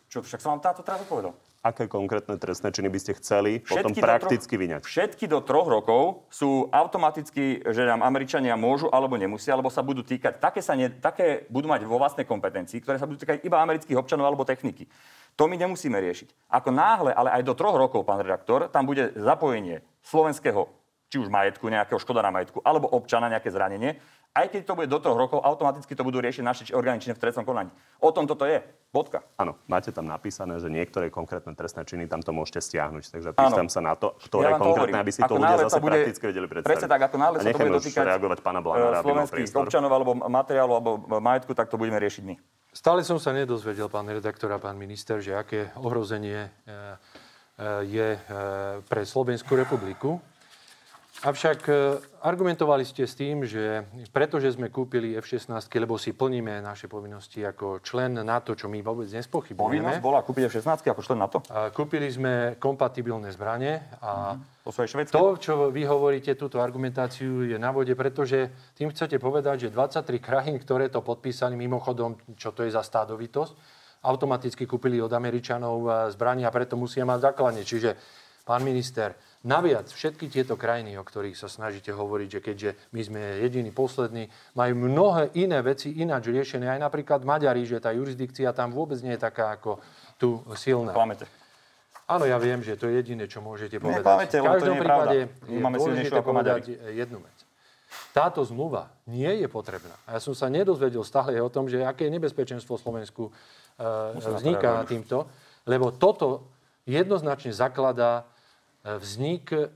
Čo, však som vám táto teraz odpovedal.
Aké konkrétne trestné činy by ste chceli potom
do
prakticky
troch,
vyňať?
Všetky do troch rokov sú automaticky, že nám Američania môžu alebo nemusia, alebo sa budú týkať, také, sa ne, také budú mať vo vlastnej kompetencii, ktoré sa budú týkať iba amerických občanov alebo techniky. To my nemusíme riešiť. Ako náhle, ale aj do troch rokov, pán redaktor, tam bude zapojenie slovenského, či už majetku, nejakého škoda na majetku, alebo občana, nejaké zranenie, aj keď to bude do troch rokov, automaticky to budú riešiť naše či- orgány činné v trestnom konaní. O tom toto je. Bodka.
Áno, máte tam napísané, že niektoré konkrétne trestné činy tam to môžete stiahnuť. Takže pýtam sa na to, ktoré
to
konkrétne,
hovorím.
aby si
Ako
to ľudia zase
bude-
prakticky vedeli predstaviť.
Presne tak, ako náhle sa to bude dotýkať
reagovať pána Blanára, mal
slovenských občanov alebo materiálu alebo majetku, tak to budeme riešiť my.
Stále som sa nedozvedel, pán redaktor a pán minister, že aké ohrozenie e, e, je e, pre Slovenskú republiku. Avšak e, argumentovali ste s tým, že pretože sme kúpili F-16, lebo si plníme naše povinnosti ako člen NATO, čo my vôbec
Povinnosť
nespochybujeme,
bola kúpiť F-16 ako člen NATO.
kúpili sme kompatibilné zbranie a
To sú aj
to, čo vy hovoríte, túto argumentáciu je na vode, pretože tým chcete povedať, že 23 krajín, ktoré to podpísali, mimochodom, čo to je za stádovitosť, automaticky kúpili od Američanov eh, zbrania a preto musia mať základne. Čiže, pán minister, naviac všetky tieto krajiny, o ktorých sa snažíte hovoriť, že keďže my sme jediní, poslední, majú mnohé iné veci ináč riešené. Aj napríklad Maďari, že tá jurisdikcia tam vôbec nie je taká ako tu silná.
Klamete.
Áno, ja viem, že to je jediné, čo môžete povedať.
Neklamete,
v
to
každom
je
prípade
pravda. My
je
máme
dôležité
ako
povedať jednu vec. Táto zmluva nie je potrebná. A ja som sa nedozvedel stále o tom, že aké nebezpečenstvo Slovensku uh, vzniká týmto, lebo toto jednoznačne zakladá e, vznik e,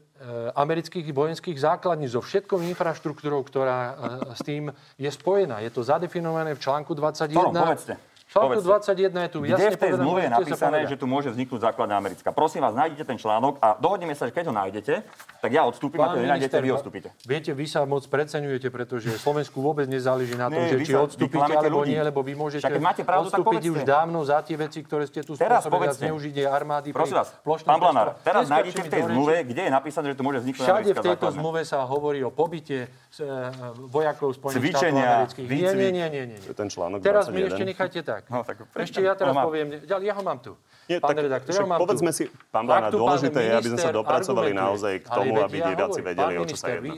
amerických vojenských základní so všetkou infraštruktúrou, ktorá e, s tým je spojená. Je to zadefinované v článku 21.
Ktorom? Povedzte.
Článku
Povedzte.
21 je tu
Kde
jasne
v tej zmluve je napísané, že tu môže vzniknúť základná americká? Prosím vás, nájdete ten článok a dohodneme sa, že keď ho nájdete, tak ja odstúpim, a keď ho nenájdete, vy odstúpite.
Viete, vy sa moc preceňujete, pretože Slovensku vôbec nezáleží na tom,
Nie,
že či
sa-
odstúpite alebo
ľudí.
nie, lebo vy môžete
Však máte pravdu,
odstúpiť už dávno za tie veci, ktoré ste tu
Teraz
spôsobili a zneužitie armády
Prosím vás, pán Blanár, teraz nájdete v tej zmluve, kde je napísané, že tu môže vzniknúť
Všade v tejto zmluve sa hovorí o pobyte e, vojakov Spojených štátov amerických. Nie, nie, nie, nie.
To ten článok
Teraz
21.
mi ešte nechajte tak.
No, tak
ešte ja teraz poviem, ja, ho mám tu.
Nie,
pán
tak
redaktor, ja ho mám
povedzme
tu.
si, pán Blanár, dôležité je, aby sme sa dopracovali naozaj k
Ale
tomu,
veď
aby
ja
diváci
hovorím,
vedeli,
pán
o čo sa
minister,
jedná.
Vy,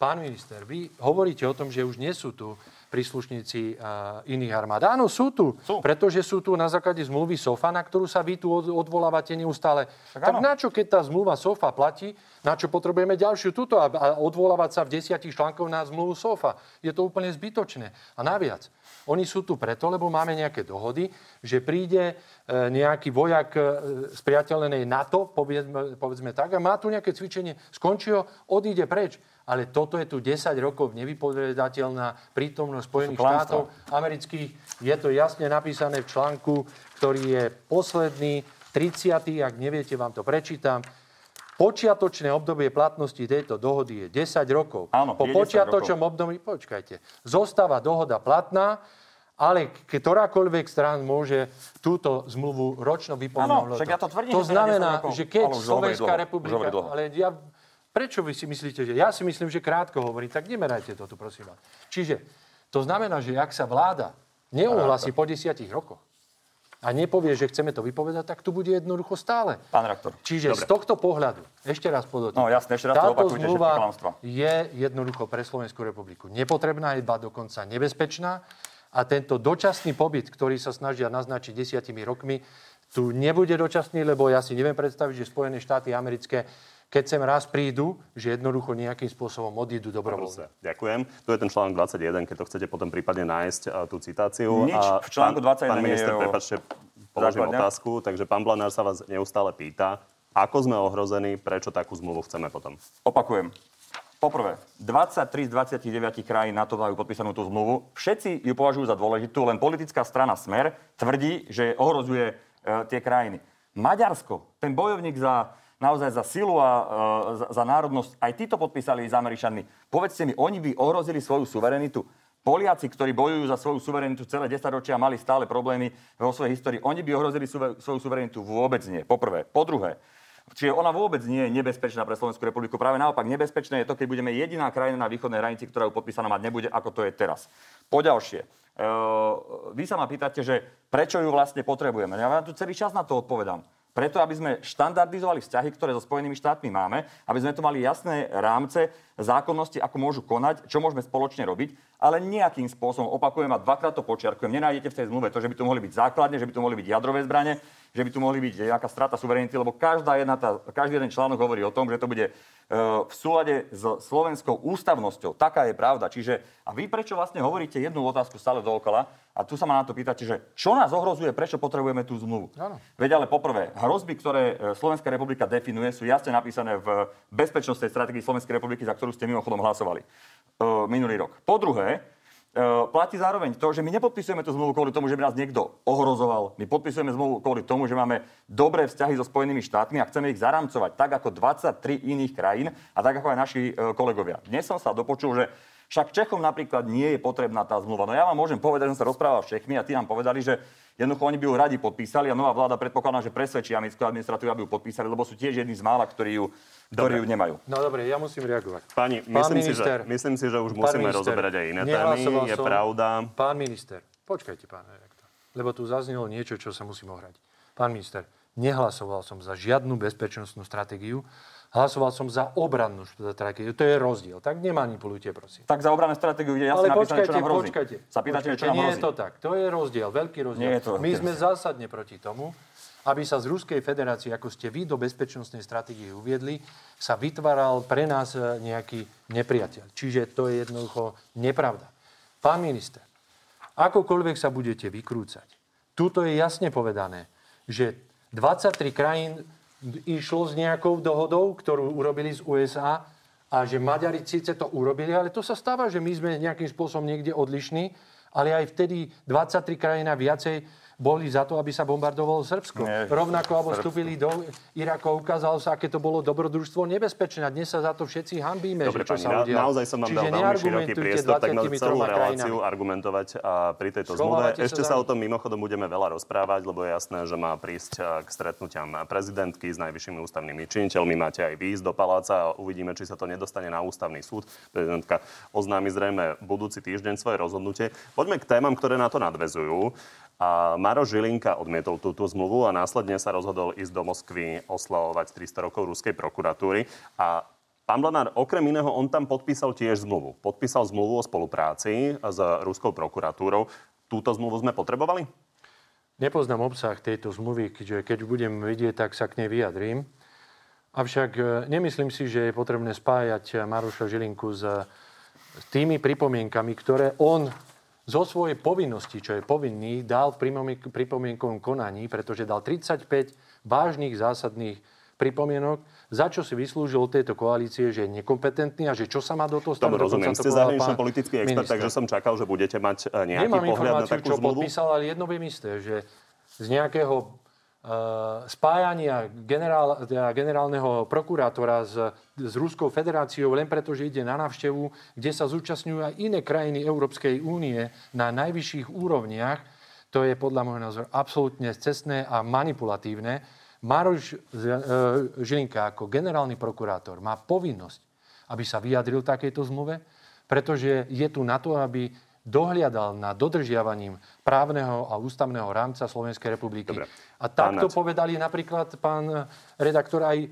pán minister, vy hovoríte o tom, že už nie sú tu príslušníci uh, iných armád. Áno, sú tu,
Sú.
pretože sú tu na základe zmluvy SOFA, na ktorú sa vy tu od, odvolávate neustále. Tak, tak
áno.
na čo, keď tá zmluva SOFA platí, na čo potrebujeme ďalšiu túto a, a odvolávať sa v desiatich článkov na zmluvu SOFA? Je to úplne zbytočné. A naviac, oni sú tu preto, lebo máme nejaké dohody, že príde e, nejaký vojak e, z priateľenej NATO, povedzme, povedzme tak, a má tu nejaké cvičenie, skončí ho, odíde preč. Ale toto je tu 10 rokov nevypovedateľná prítomnosť Spojených štátov amerických. Je to jasne napísané v článku, ktorý je posledný, 30. Ak neviete, vám to prečítam. Počiatočné obdobie platnosti tejto dohody je 10 rokov.
Áno,
po
je 10
počiatočnom období, počkajte, zostáva dohoda platná, ale ktorákoľvek strán môže túto zmluvu ročno vypomenúť.
Áno, však ja to tvrdím,
To
že 10
znamená, že keď
Ale
Slovenská
dlho,
republika... Ale ja, prečo vy si myslíte, že... Ja si myslím, že krátko hovorí, tak nemerajte to tu, prosím vás. Čiže to znamená, že ak sa vláda neuhlasí po desiatich rokoch a nepovie, že chceme to vypovedať, tak tu bude jednoducho stále.
Pán rektor.
Čiže z tohto pohľadu, ešte raz podotýkam,
No, jasne, ešte raz to
táto
opakujte,
zmluva je jednoducho pre Slovenskú republiku nepotrebná, je iba dokonca nebezpečná a tento dočasný pobyt, ktorý sa snažia naznačiť desiatimi rokmi, tu nebude dočasný, lebo ja si neviem predstaviť, že Spojené štáty americké, keď sem raz prídu, že jednoducho nejakým spôsobom odídu dobrovoľne.
Ďakujem. Tu je ten článok 21, keď to chcete potom prípadne nájsť a, tú citáciu.
Nič
a
v článku
pán,
21
Pán
je
minister,
o
prepačte, položím
základňach.
otázku. Takže pán Blanár sa vás neustále pýta, ako sme ohrození, prečo takú zmluvu chceme potom.
Opakujem. Poprvé, 23 z 29 krajín na to majú podpísanú tú zmluvu. Všetci ju považujú za dôležitú, len politická strana Smer tvrdí, že ohrozuje e, tie krajiny. Maďarsko, ten bojovník za naozaj za silu a e, za, za národnosť, aj títo podpísali s Američanmi. Povedzte mi, oni by ohrozili svoju suverenitu. Poliaci, ktorí bojujú za svoju suverenitu celé 10 ročia mali stále problémy vo svojej histórii, oni by ohrozili svoju suverenitu vôbec nie. Po prvé. Po druhé, Čiže ona vôbec nie je nebezpečná pre Slovenskú republiku. Práve naopak, nebezpečné je to, keď budeme jediná krajina na východnej hranici, ktorá ju podpísaná mať nebude, ako to je teraz. Poďalšie, vy sa ma pýtate, že prečo ju vlastne potrebujeme. Ja vám tu celý čas na to odpovedám. Preto, aby sme štandardizovali vzťahy, ktoré so Spojenými štátmi máme, aby sme tu mali jasné rámce, zákonnosti, ako môžu konať, čo môžeme spoločne robiť, ale nejakým spôsobom, opakujem a dvakrát to počiarkujem, nenájdete v tej zmluve to, že by tu mohli byť základne, že by tu mohli byť jadrové zbranie, že by tu mohli byť nejaká strata suverenity, lebo každá jedna tá, každý jeden článok hovorí o tom, že to bude e, v súlade s slovenskou ústavnosťou. Taká je pravda. Čiže, a vy prečo vlastne hovoríte jednu otázku stále dookola a tu sa ma na to pýtate, že čo nás ohrozuje, prečo potrebujeme tú zmluvu? Ano. Veď ale poprvé, hrozby, ktoré e, Slovenská republika definuje, sú jasne napísané v bezpečnostnej stratégii Slovenskej republiky, za ktorú ste mimochodom hlasovali minulý rok. Po druhé, E, platí zároveň to, že my nepodpisujeme tú zmluvu kvôli tomu, že by nás niekto ohrozoval. My podpisujeme zmluvu kvôli tomu, že máme dobré vzťahy so Spojenými štátmi a chceme ich zaramcovať tak ako 23 iných krajín a tak ako aj naši e, kolegovia. Dnes som sa dopočul, že však Čechom napríklad nie je potrebná tá zmluva. No ja vám môžem povedať, že som sa rozprával s Čechmi a tí nám povedali, že jednoducho oni by ju radi podpísali a nová vláda predpokladá, že presvedčí americkú administratívu, aby ju podpísali, lebo sú tiež jedni z mála, ktorí ju ktorí ju nemajú.
No dobre, ja musím reagovať.
Pani, pán myslím, minister, si, že, myslím si, že už musíme minister, rozoberať aj iné témy. Je som, pravda.
Pán minister, počkajte, pán redaktor, lebo tu zaznelo niečo, čo sa musím ohrať. Pán minister, nehlasoval som za žiadnu bezpečnostnú stratégiu, hlasoval som za obrannú stratégiu. To je rozdiel. Tak nemanipulujte, prosím.
Tak za obrannú stratégiu je jasne Ale napísané, počkajte, čo nám hrozí. počkajte. Sa pýtate,
počkajte, čo nám nie hrozí. je to tak. To je rozdiel, veľký rozdiel. Nie je to, My sme zásadne proti tomu, aby sa z Ruskej federácie, ako ste vy do bezpečnostnej stratégie uviedli, sa vytváral pre nás e, nejaký nepriateľ. Čiže to je jednoducho nepravda. Pán minister, akokoľvek sa budete vykrúcať, tuto je jasne povedané, že 23 krajín išlo s nejakou dohodou, ktorú urobili z USA a že Maďari síce to urobili, ale to sa stáva, že my sme nejakým spôsobom niekde odlišní, ale aj vtedy 23 krajín a viacej boli za to, aby sa bombardovalo Srbsko. Nie, Rovnako, alebo vstúpili do Iraku, ukázalo sa, aké to bolo dobrodružstvo nebezpečné. A dnes sa za to všetci hambíme,
Dobre,
že čo
pani,
sa udialo.
naozaj som vám dal veľmi široký priestor, tak na celú reláciu krajinami. argumentovať a pri tejto zmluve. Ešte sa, sa o tom mimochodom budeme veľa rozprávať, lebo je jasné, že má prísť k stretnutiam prezidentky s najvyššími ústavnými činiteľmi. Máte aj výjsť do paláca a uvidíme, či sa to nedostane na ústavný súd. Prezidentka oznámi zrejme budúci týždeň svoje rozhodnutie. Poďme k témam, ktoré na to nadvezujú. A Maro Žilinka odmietol túto zmluvu a následne sa rozhodol ísť do Moskvy oslavovať 300 rokov ruskej prokuratúry. A Pán Blanár, okrem iného, on tam podpísal tiež zmluvu. Podpísal zmluvu o spolupráci s ruskou prokuratúrou. Túto zmluvu sme potrebovali?
Nepoznám obsah tejto zmluvy, keďže keď budem vidieť, tak sa k nej vyjadrím. Avšak e, nemyslím si, že je potrebné spájať Maroša Žilinku s tými pripomienkami, ktoré on zo svojej povinnosti, čo je povinný, dal v pripomienkovom konaní, pretože dal 35 vážnych zásadných pripomienok, za čo si vyslúžil od tejto koalície, že je nekompetentný a že čo sa má do toho
stať. rozumiem, ste zahranično politický expert, minister. takže som čakal, že budete mať e, nejaký Nemám pohľad na takú
čo zmluvu. podpísal, ale jedno viem isté, že z nejakého spájania generál, teda generálneho prokurátora s, s Ruskou federáciou len preto, že ide na návštevu, kde sa zúčastňujú aj iné krajiny Európskej únie na najvyšších úrovniach, to je podľa môjho názoru absolútne cestné a manipulatívne. Maroš e, Žilinka ako generálny prokurátor má povinnosť, aby sa vyjadril takejto zmluve, pretože je tu na to, aby dohliadal na dodržiavaním právneho a ústavného rámca Slovenskej republiky. Dobre. A takto pán povedali napríklad pán redaktor aj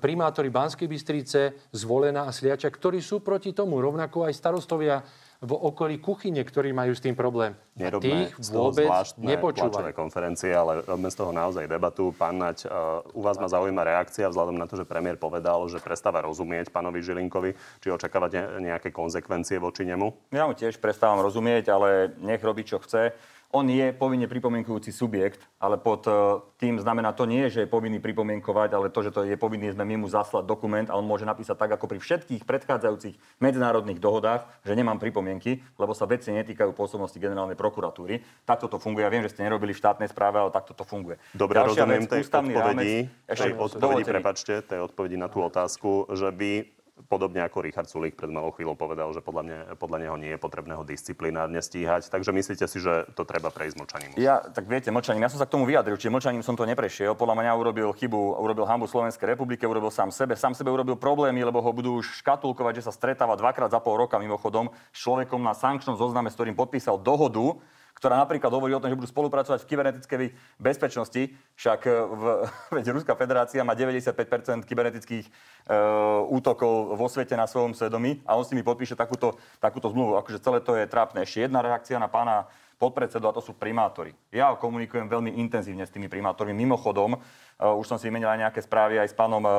primátori Banskej Bystrice, Zvolená a Sliača, ktorí sú proti tomu, rovnako aj starostovia v okolí kuchyne, ktorí majú s tým problém.
Nerobme tých vôbec nepočúvajú. konferencie, ale robme z toho naozaj debatu. Pán Nať, uh, u vás ma zaujíma reakcia vzhľadom na to, že premiér povedal, že prestáva rozumieť pánovi Žilinkovi. Či očakávate nejaké konsekvencie voči nemu?
Ja mu tiež prestávam rozumieť, ale nech robí, čo chce. On je povinne pripomienkujúci subjekt, ale pod e, tým znamená to nie, že je povinný pripomienkovať, ale to, že to je povinný, sme my mu zaslať dokument a on môže napísať tak, ako pri všetkých predchádzajúcich medzinárodných dohodách, že nemám pripomienky, lebo sa veci netýkajú pôsobnosti generálnej prokuratúry. Takto to funguje. Ja viem, že ste nerobili v štátnej správe, ale takto to funguje.
Dobre, Ďalšia rozumiem vec, tej odpovedi, rámec, tej odpovedí, prepačte, tej odpovedi na tú otázku, že vy podobne ako Richard Sulík pred malou chvíľou povedal, že podľa, mňa, podľa neho nie je potrebné ho disciplinárne stíhať. Takže myslíte si, že to treba prejsť mlčaním?
Ja, tak viete, mlčaním. Ja som sa k tomu vyjadril, čiže mlčaním som to neprešiel. Podľa mňa urobil chybu, urobil hambu Slovenskej republike, urobil sám sebe. Sám sebe urobil problémy, lebo ho budú už škatulkovať, že sa stretáva dvakrát za pol roka mimochodom s človekom na sankčnom zozname, s ktorým podpísal dohodu, ktorá napríklad hovorí o tom, že budú spolupracovať v kybernetickej bezpečnosti. Však e, v, veď Ruská federácia má 95% kybernetických e, útokov vo svete na svojom svedomí a on s nimi podpíše takúto, takúto zmluvu. Akože celé to je trápne. Ešte jedna reakcia na pána podpredsedu a to sú primátori. Ja komunikujem veľmi intenzívne s tými primátormi. Mimochodom, uh, už som si vymenil aj nejaké správy aj s pánom uh,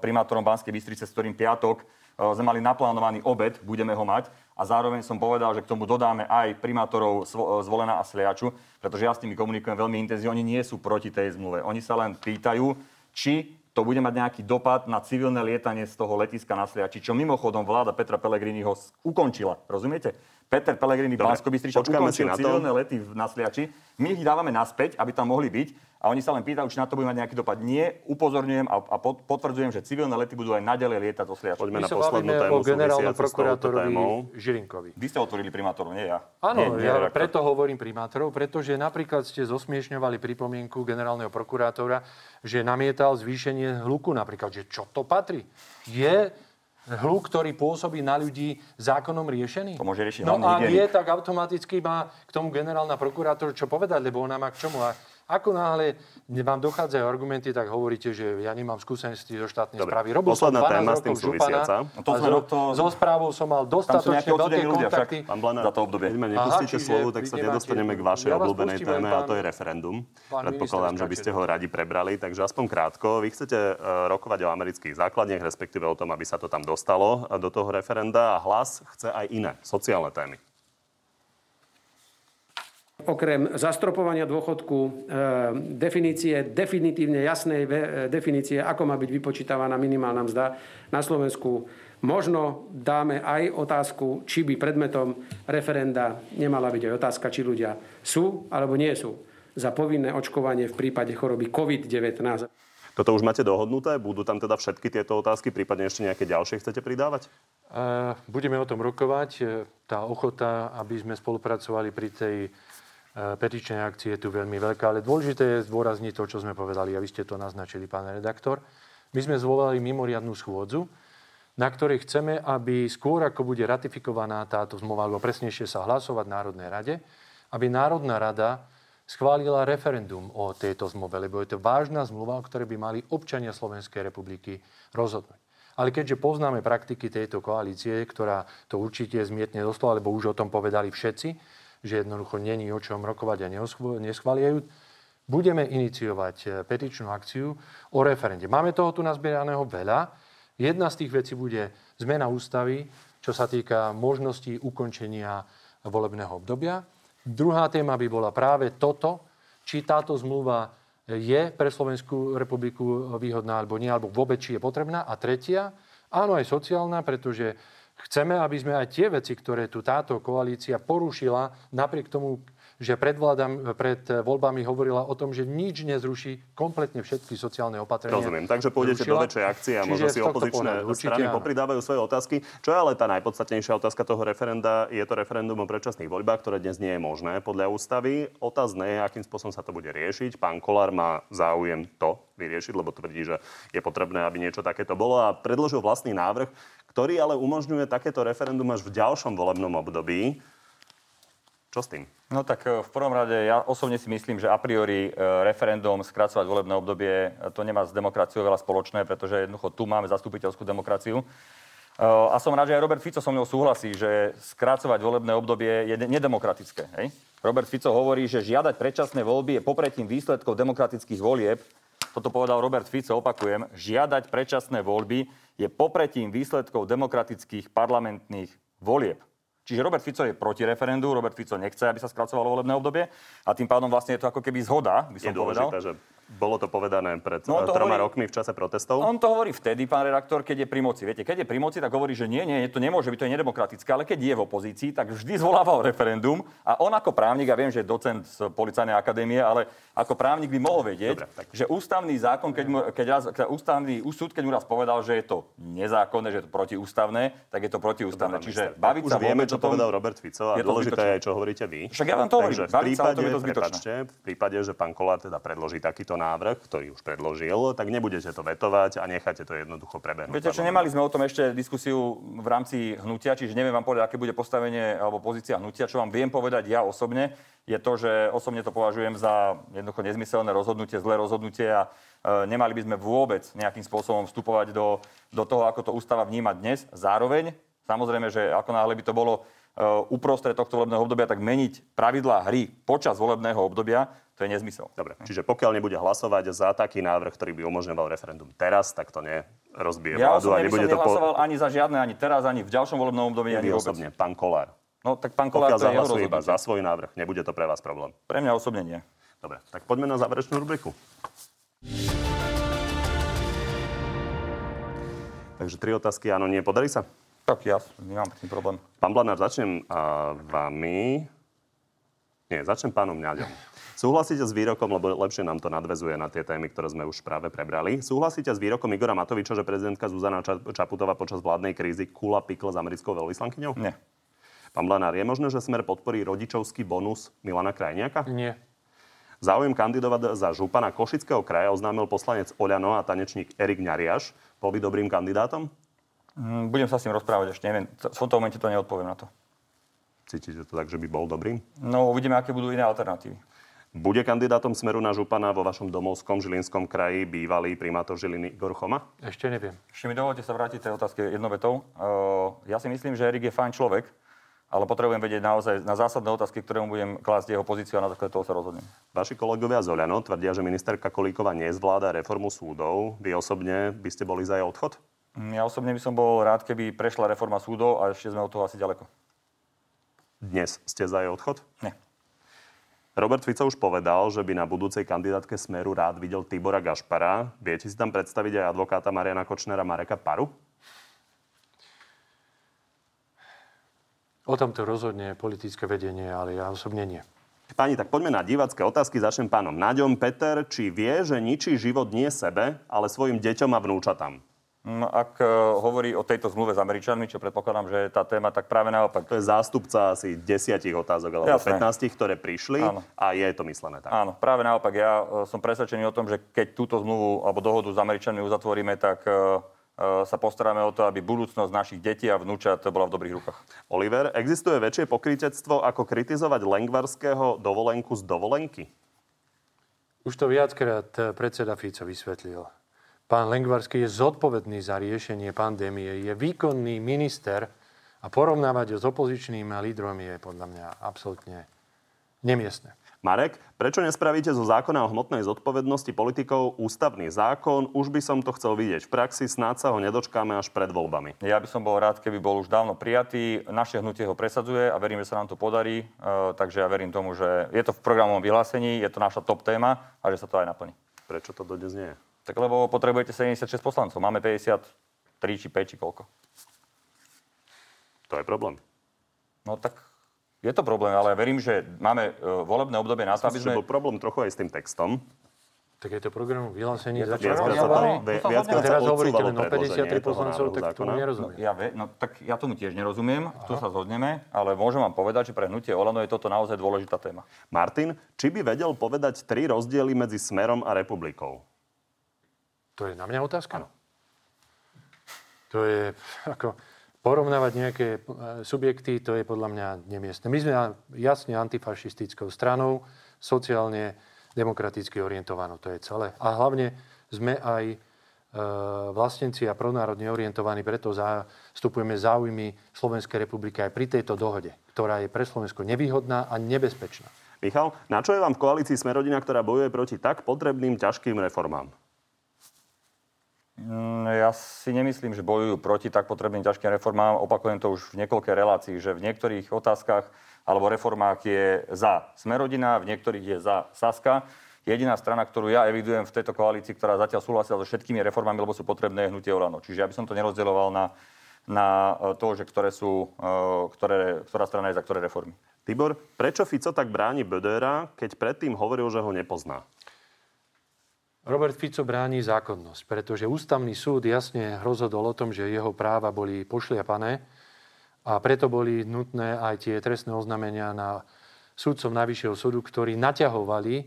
primátorom Banskej Bystrice, s ktorým piatok sme mali naplánovaný obed, budeme ho mať a zároveň som povedal, že k tomu dodáme aj primátorov Zvolená a Sliaču, pretože ja s nimi komunikujem veľmi intenzívne. Oni nie sú proti tej zmluve. Oni sa len pýtajú, či to bude mať nejaký dopad na civilné lietanie z toho letiska na Sliači, čo mimochodom vláda Petra Pellegriniho ukončila. Rozumiete? Peter Pellegrini Bansko Bystriča ukončil civilné lety na Sliači. My ich dávame naspäť, aby tam mohli byť a oni sa len pýtajú, či na to bude mať nejaký dopad. Nie, upozorňujem a, a potvrdzujem, že civilné lety budú aj naďalej lietať zo Sliači.
Poďme My na poslednú tému o generálnom prokurátorovi
Žilinkovi.
Vy ste otvorili primátorov, nie ja.
Áno, nie, ja preto hovorím primátorov, pretože napríklad ste zosmiešňovali pripomienku generálneho prokurátora, že namietal zvýšenie hluku napríklad, že čo to patrí. Je hluk, ktorý pôsobí na ľudí zákonom riešený?
To môže riešiť
No a nie, tak automaticky má k tomu generálna prokurátor čo povedať, lebo ona má k čomu. A ako náhle vám dochádzajú argumenty, tak hovoríte, že ja nemám skúsenosti zo štátnej Dobre. správy.
Robil Posledná som 12 téma rokov župana
no to to... so správou som mal dostatočne veľké kontakty.
Pán Blanár, za to obdobie.
Keď ma nepustíte Aha, slovo, tak sa nedostaneme k vašej ja obľúbenej téme pán, a to je referendum. Predpokladám, že by ste ho radi prebrali, takže aspoň krátko. Vy chcete uh, rokovať o amerických základniach, respektíve o tom, aby sa to tam dostalo do toho referenda a hlas chce aj iné sociálne témy.
Okrem zastropovania dôchodku, e, definície, definitívne jasnej definície, ako má byť vypočítavaná minimálna mzda na Slovensku, možno dáme aj otázku, či by predmetom referenda nemala byť aj otázka, či ľudia sú alebo nie sú za povinné očkovanie v prípade choroby COVID-19.
Toto už máte dohodnuté? Budú tam teda všetky tieto otázky, prípadne ešte nejaké ďalšie chcete pridávať?
Budeme o tom rokovať. Tá ochota, aby sme spolupracovali pri tej petičnej akcie je tu veľmi veľká, ale dôležité je zdôrazniť to, čo sme povedali, a vy ste to naznačili, pán redaktor. My sme zvolali mimoriadnú schôdzu, na ktorej chceme, aby skôr ako bude ratifikovaná táto zmluva, alebo presnejšie sa hlasovať v Národnej rade, aby Národná rada schválila referendum o tejto zmluve, lebo je to vážna zmluva, o ktorej by mali občania Slovenskej republiky rozhodnúť. Ale keďže poznáme praktiky tejto koalície, ktorá to určite zmietne doslova, lebo už o tom povedali všetci, že jednoducho není o čom rokovať a neschvaliajú, budeme iniciovať e, petičnú akciu o referende. Máme toho tu nazbieraného veľa. Jedna z tých vecí bude zmena ústavy, čo sa týka možností ukončenia volebného obdobia. Druhá téma by bola práve toto, či táto zmluva je pre Slovenskú republiku výhodná alebo nie, alebo vôbec či je potrebná. A tretia, áno aj sociálna, pretože Chceme, aby sme aj tie veci, ktoré tu táto koalícia porušila, napriek tomu, že pred, vládam, pred voľbami hovorila o tom, že nič nezruší kompletne všetky sociálne opatrenia.
Rozumiem, takže pôjdete zrušila. do väčšej akcie a možno si opozičné strany popridávajú svoje otázky. Čo je ale tá najpodstatnejšia otázka toho referenda? Je to referendum o predčasných voľbách, ktoré dnes nie je možné podľa ústavy. Otázne je, akým spôsobom sa to bude riešiť. Pán Kolár má záujem to vyriešiť, lebo tvrdí, že je potrebné, aby niečo takéto bolo a predložil vlastný návrh, ktorý ale umožňuje takéto referendum až v ďalšom volebnom období. Čo s tým?
No tak e, v prvom rade ja osobne si myslím, že a priori e, referendum skracovať volebné obdobie e, to nemá s demokraciou veľa spoločné, pretože jednoducho tu máme zastupiteľskú demokraciu. A som rád, že aj Robert Fico so mnou súhlasí, že skracovať volebné obdobie je nedemokratické. Hej? Robert Fico hovorí, že žiadať predčasné voľby je popretím výsledkov demokratických volieb. Toto povedal Robert Fico, opakujem. Žiadať predčasné voľby je popretím výsledkov demokratických parlamentných volieb. Čiže Robert Fico je proti referendu, Robert Fico nechce, aby sa skracovalo volebné obdobie a tým pádom vlastne je to ako keby zhoda, by som je povedal. Dôležité,
že Bolo to povedané pred
No, to
troma
hovorí-
rokmi v čase protestov.
On to hovorí vtedy, pán redaktor, keď je pri moci. Viete, keď je pri moci, tak hovorí, že nie, nie, to nemôže byť, to je nedemokratické. Ale keď je v opozícii, tak vždy zvolával referendum. A on ako právnik, ja viem, že je docent z policajnej akadémie, ale ako právnik by mohol vedieť,
Dobre, tak.
že ústavný zákon, keď, mu, keď raz, keď ústavný súd, keď mu raz povedal, že je to nezákonné, že je to protiústavné, tak je to protiústavné.
Pán
Čiže baviť
už
sa
vieme, čo
tom,
povedal Robert Fico a
je to
dôležité je aj, čo hovoríte vy.
Však ja vám to hovorím,
Takže v
sa
prípade,
je to zbytočné.
prepáčte, v prípade, že pán Kolár teda predloží takýto návrh, ktorý už predložil, tak nebudete to vetovať a necháte to jednoducho prebehnúť.
Viete, že nemali sme o tom ešte diskusiu v rámci hnutia, čiže neviem vám povedať, aké bude postavenie alebo pozícia hnutia. Čo vám viem povedať ja osobne, je to, že osobne to považujem za jednoducho nezmyselné rozhodnutie, zlé rozhodnutie a e, nemali by sme vôbec nejakým spôsobom vstupovať do, do toho, ako to ústava vníma dnes. Zároveň, samozrejme, že ako náhle by to bolo e, uprostred tohto volebného obdobia, tak meniť pravidlá hry počas volebného obdobia, to je nezmysel.
Dobre, čiže pokiaľ nebude hlasovať za taký návrh, ktorý by umožňoval referendum teraz, tak to nerozbije
Ja
vládu a
osobne by som
nebude to po...
nehlasoval ani za žiadne, ani teraz, ani v ďalšom volebnom období, ani vôbec.
osobne, pán Kolár.
No tak pán Kolár,
Pokiaľ
to
zahlasuje iba za svoj návrh, nebude to pre vás problém.
Pre mňa osobne nie.
Dobre, tak poďme na záverečnú rubriku. Takže tri otázky, áno, nie. Podarí sa?
Tak ja nemám s tým problém.
Pán Blanár, začnem uh, vami. Nie, začnem pánom Ňaďom. Súhlasíte s výrokom, lebo lepšie nám to nadvezuje na tie témy, ktoré sme už práve prebrali. Súhlasíte s výrokom Igora Matoviča, že prezidentka Zuzana Ča- Čaputová počas vládnej krízy kula pikl s americkou veľvyslankyňou?
Nie.
Pán Blanár, je možné, že Smer podporí rodičovský bonus Milana Krajniaka?
Nie.
Záujem kandidovať za župana Košického kraja oznámil poslanec Oľano a tanečník Erik Ňariaš. Bol by dobrým kandidátom?
Mm, Budem sa s ním rozprávať ešte, neviem. V tomto momente to neodpoviem na to.
Cítite to tak, že by bol dobrým?
No, uvidíme, aké budú iné alternatívy.
Bude kandidátom Smeru na župana vo vašom domovskom Žilinskom kraji bývalý primátor Žiliny Igor Choma?
Ešte neviem.
Ešte mi dovolte sa vrátiť tej otázke jednou vetou. Uh, ja si myslím, že Erik je fajn človek, ale potrebujem vedieť naozaj na zásadné otázky, ktoré mu budem klásť jeho pozíciu a na základe toho sa rozhodnem.
Vaši kolegovia z Oľano tvrdia, že ministerka Kolíková nezvláda reformu súdov. Vy osobne by ste boli za jej odchod?
Mm, Ja osobne by som bol rád, keby prešla reforma súdov a ešte sme od toho asi ďaleko.
Dnes ste za jej odchod?
Nie.
Robert Fico už povedal, že by na budúcej kandidátke Smeru rád videl Tibora Gašpara. Viete si tam predstaviť aj advokáta Mariana Kočnera Mareka Paru?
O tomto rozhodne politické vedenie, ale ja osobne nie.
Páni, tak poďme na divácké otázky. Začnem pánom Naďom. Peter, či vie, že ničí život nie sebe, ale svojim deťom a vnúčatám?
Mm, Ak e, hovorí o tejto zmluve s Američanmi, čo predpokladám, že je tá téma, tak práve naopak.
To je zástupca asi desiatich otázok alebo
Jasné.
15, ktoré prišli
Áno.
a je to myslené tak.
Áno, práve naopak. Ja e, som presvedčený o tom, že keď túto zmluvu alebo dohodu s Američanmi uzatvoríme, tak e, sa postaráme o to, aby budúcnosť našich detí a vnúčat bola v dobrých rukách.
Oliver, existuje väčšie pokrytectvo, ako kritizovať Lengvarského dovolenku z dovolenky?
Už to viackrát predseda Fico vysvetlil. Pán Lengvarský je zodpovedný za riešenie pandémie, je výkonný minister a porovnávať ho s opozičným lídrom je podľa mňa absolútne nemiestne.
Marek, prečo nespravíte zo zákona o hmotnej zodpovednosti politikov ústavný zákon? Už by som to chcel vidieť v praxi, snáď sa ho nedočkáme až pred voľbami.
Ja by som bol rád, keby bol už dávno prijatý. Naše hnutie ho presadzuje a verím, že sa nám to podarí. E, takže ja verím tomu, že je to v programovom vyhlásení, je to naša top téma a že sa to aj naplní.
Prečo to dodnes nie je?
Tak lebo potrebujete 76 poslancov. Máme 53 či 5 či koľko.
To je problém.
No tak je to problém, ale verím, že máme e, volebné obdobie na to, aby sme...
bol problém trochu aj s tým textom.
Tak je to program vyhlásení
to
začal.
Viackrát
Ja
sa to,
hovorím,
vi-
to sa
Teraz hovoríte len o
predloženie
53
toho
poslancov, tak tomu nerozumiem.
Ja, ve, no, tak ja tomu tiež nerozumiem, tu sa zhodneme, ale môžem vám povedať, že pre hnutie Olano je toto naozaj dôležitá téma.
Martin, či by vedel povedať tri rozdiely medzi Smerom a Republikou?
To je na mňa otázka? To je ako porovnávať nejaké e, subjekty, to je podľa mňa nemiestne. My sme jasne antifašistickou stranou, sociálne demokraticky orientovanou, to je celé. A hlavne sme aj e, a pronárodne orientovaní, preto zastupujeme záujmy Slovenskej republiky aj pri tejto dohode, ktorá je pre Slovensko nevýhodná a nebezpečná.
Michal, na čo je vám v koalícii Smerodina, ktorá bojuje proti tak potrebným ťažkým reformám?
Mm, Ja si nemyslím, že bojujú proti tak potrebným ťažkým reformám. Opakujem to už v niekoľkej relácií, že v niektorých otázkach alebo reformách je za Smerodina, v niektorých je za Saska. Jediná strana, ktorú ja evidujem v tejto koalícii, ktorá zatiaľ súhlasila so všetkými reformami, lebo sú potrebné hnutie Olano. Čiže ja by som to nerozdeľoval na, na e, to, že ktoré sú, e, ktoré, ktorá strana je za ktoré reformy.
Tibor, prečo Fico tak bráni Bödera, keď predtým hovoril, že ho nepozná?
Robert Fico bráni zákonnosť, pretože ústavný súd jasne rozhodol o tom, že jeho práva boli pošliapané a preto boli nutné aj tie trestné oznámenia na súdcom Najvyššieho súdu, ktorí naťahovali e,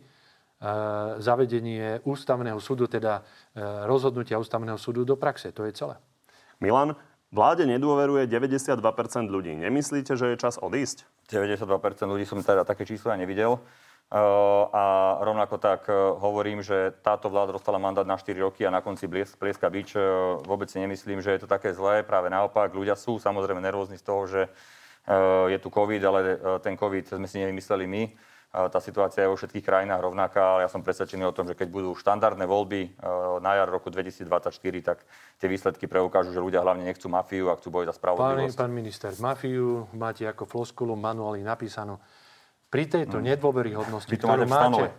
zavedenie ústavného súdu, teda e, rozhodnutia ústavného súdu do praxe. To je celé.
Milan, vláde nedôveruje 92% ľudí. Nemyslíte, že je čas odísť?
92% ľudí som teda také čísla nevidel. A rovnako tak hovorím, že táto vláda dostala mandát na 4 roky a na konci plieska bič. Vôbec si nemyslím, že je to také zlé. Práve naopak, ľudia sú samozrejme nervózni z toho, že je tu COVID, ale ten COVID sme si nevymysleli my. Tá situácia je vo všetkých krajinách rovnaká, ale ja som presvedčený o tom, že keď budú štandardné voľby na jar roku 2024, tak tie výsledky preukážu, že ľudia hlavne nechcú mafiu a chcú bojať za spravodlivosť.
Pán, pán minister, mafiu máte ako floskulu manuáli napísanú pri tejto hmm. nedôveryhodnosti, ktorú máte,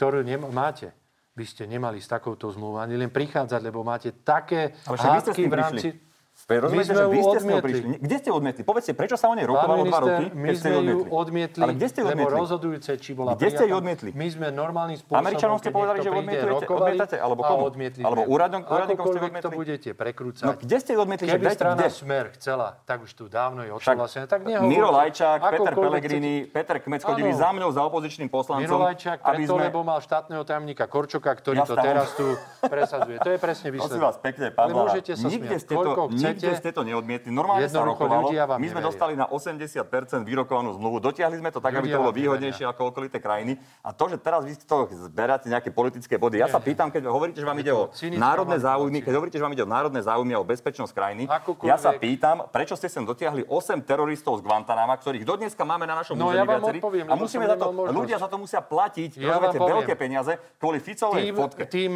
ktorú nem- máte, by ste nemali s takouto zmluvou ani len prichádzať, lebo máte také hádky v rámci... Prišli.
Rozumiete, že vy ste s prišli. Kde ste odmietli? Povedzte, prečo sa o nej rokovalo dva roky,
my sme ju odmietli, Ale kde ste odmietli? lebo rozhodujúce, či bola
Kde ste ju odmietli?
My sme normálnym spôsobom,
Američanom ste povedali, že odmietujete, odmietate? Alebo komu?
Odmietli
alebo úradom, úradníkom ste
odmietli? to budete prekrúcať.
No, kde ste ju odmietli?
Keby strana kde? Smer chcela, tak už tu dávno je odsúhlasené. Tak nehovorte.
Miro Lajčák, Peter Pellegrini, Peter Kmec chodili za mňou, za opozičným poslancom.
Miro Lajčák preto, lebo mal štátneho tajomníka Korčoka, ktorý to teraz tu presadzuje. To je presne výsledok.
Prosím vás, pekne, pán Nikde ste to neodmietli odmietli. Normálne sa rokovalo. My sme dostali na 80% vyrokovanú zmluvu. Dotiahli sme to tak, aby to bolo výhodnejšie ako okolité krajiny. A to, že teraz vy to zberáte nejaké politické body. Ja sa pýtam, keď hovoríte, že vám ide o národné záujmy, keď hovoríte, že vám ide o národné záujmy a o bezpečnosť krajiny, ja sa pýtam, prečo ste sem dotiahli 8 teroristov z Guantanama, ktorých dodneska máme na našom
no, ja. A musíme za to,
ľudia za to musia platiť, ja veľké peniaze kvôli Ficovej
tým, fotke. Tým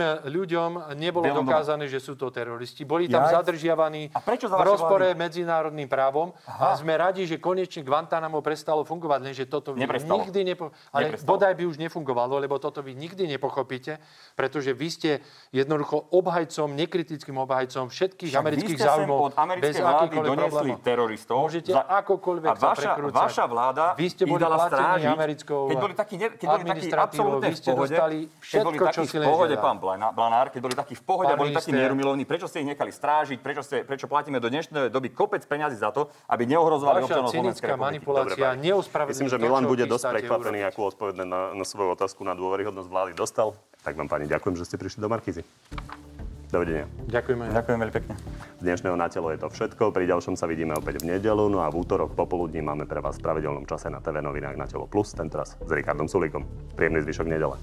ľuďom nebolo dokázané, že sú to teroristi. Boli tam zadržiavaní v rozpore medzinárodným právom Aha. a sme radi, že konečne Guantanamo prestalo fungovať, lenže toto vy Neprestalo. nikdy nepo... Ale Neprestalo. bodaj by už nefungovalo, lebo toto vy nikdy nepochopíte, pretože vy ste jednoducho obhajcom, nekritickým obhajcom všetkých Však amerických záujmov.
od americkej vlády donesli teroristov.
Môžete za... akokoľvek a
vaša, vaša vláda
vy ste boli platení americkou
keď boli takí, ne, keď boli takí absolútne v pohode, všetko, keď boli takí v pohode, pán Blanár, keď boli takí v pohode a boli takí mierumilovní, prečo ste ich nechali strážiť, prečo, ste, prečo platíme do dnešnej doby kopec peňazí za to, aby neohrozovali občanov Slovenskej
manipulácia
Myslím, že Milan bude dosť prekvapený, akú odpoveď na, na svoju otázku na dôveryhodnosť vlády dostal. Tak vám, pani, ďakujem, že ste prišli do Markízy. Dovidenia.
Ďakujeme.
Ďakujem veľmi pekne.
Z dnešného na telo je to všetko. Pri ďalšom sa vidíme opäť v nedelu. No a v útorok popoludní máme pre vás v pravidelnom čase na TV novinách na telo plus, tentoraz s Richardom Sulíkom. Príjemný zvyšok nedele.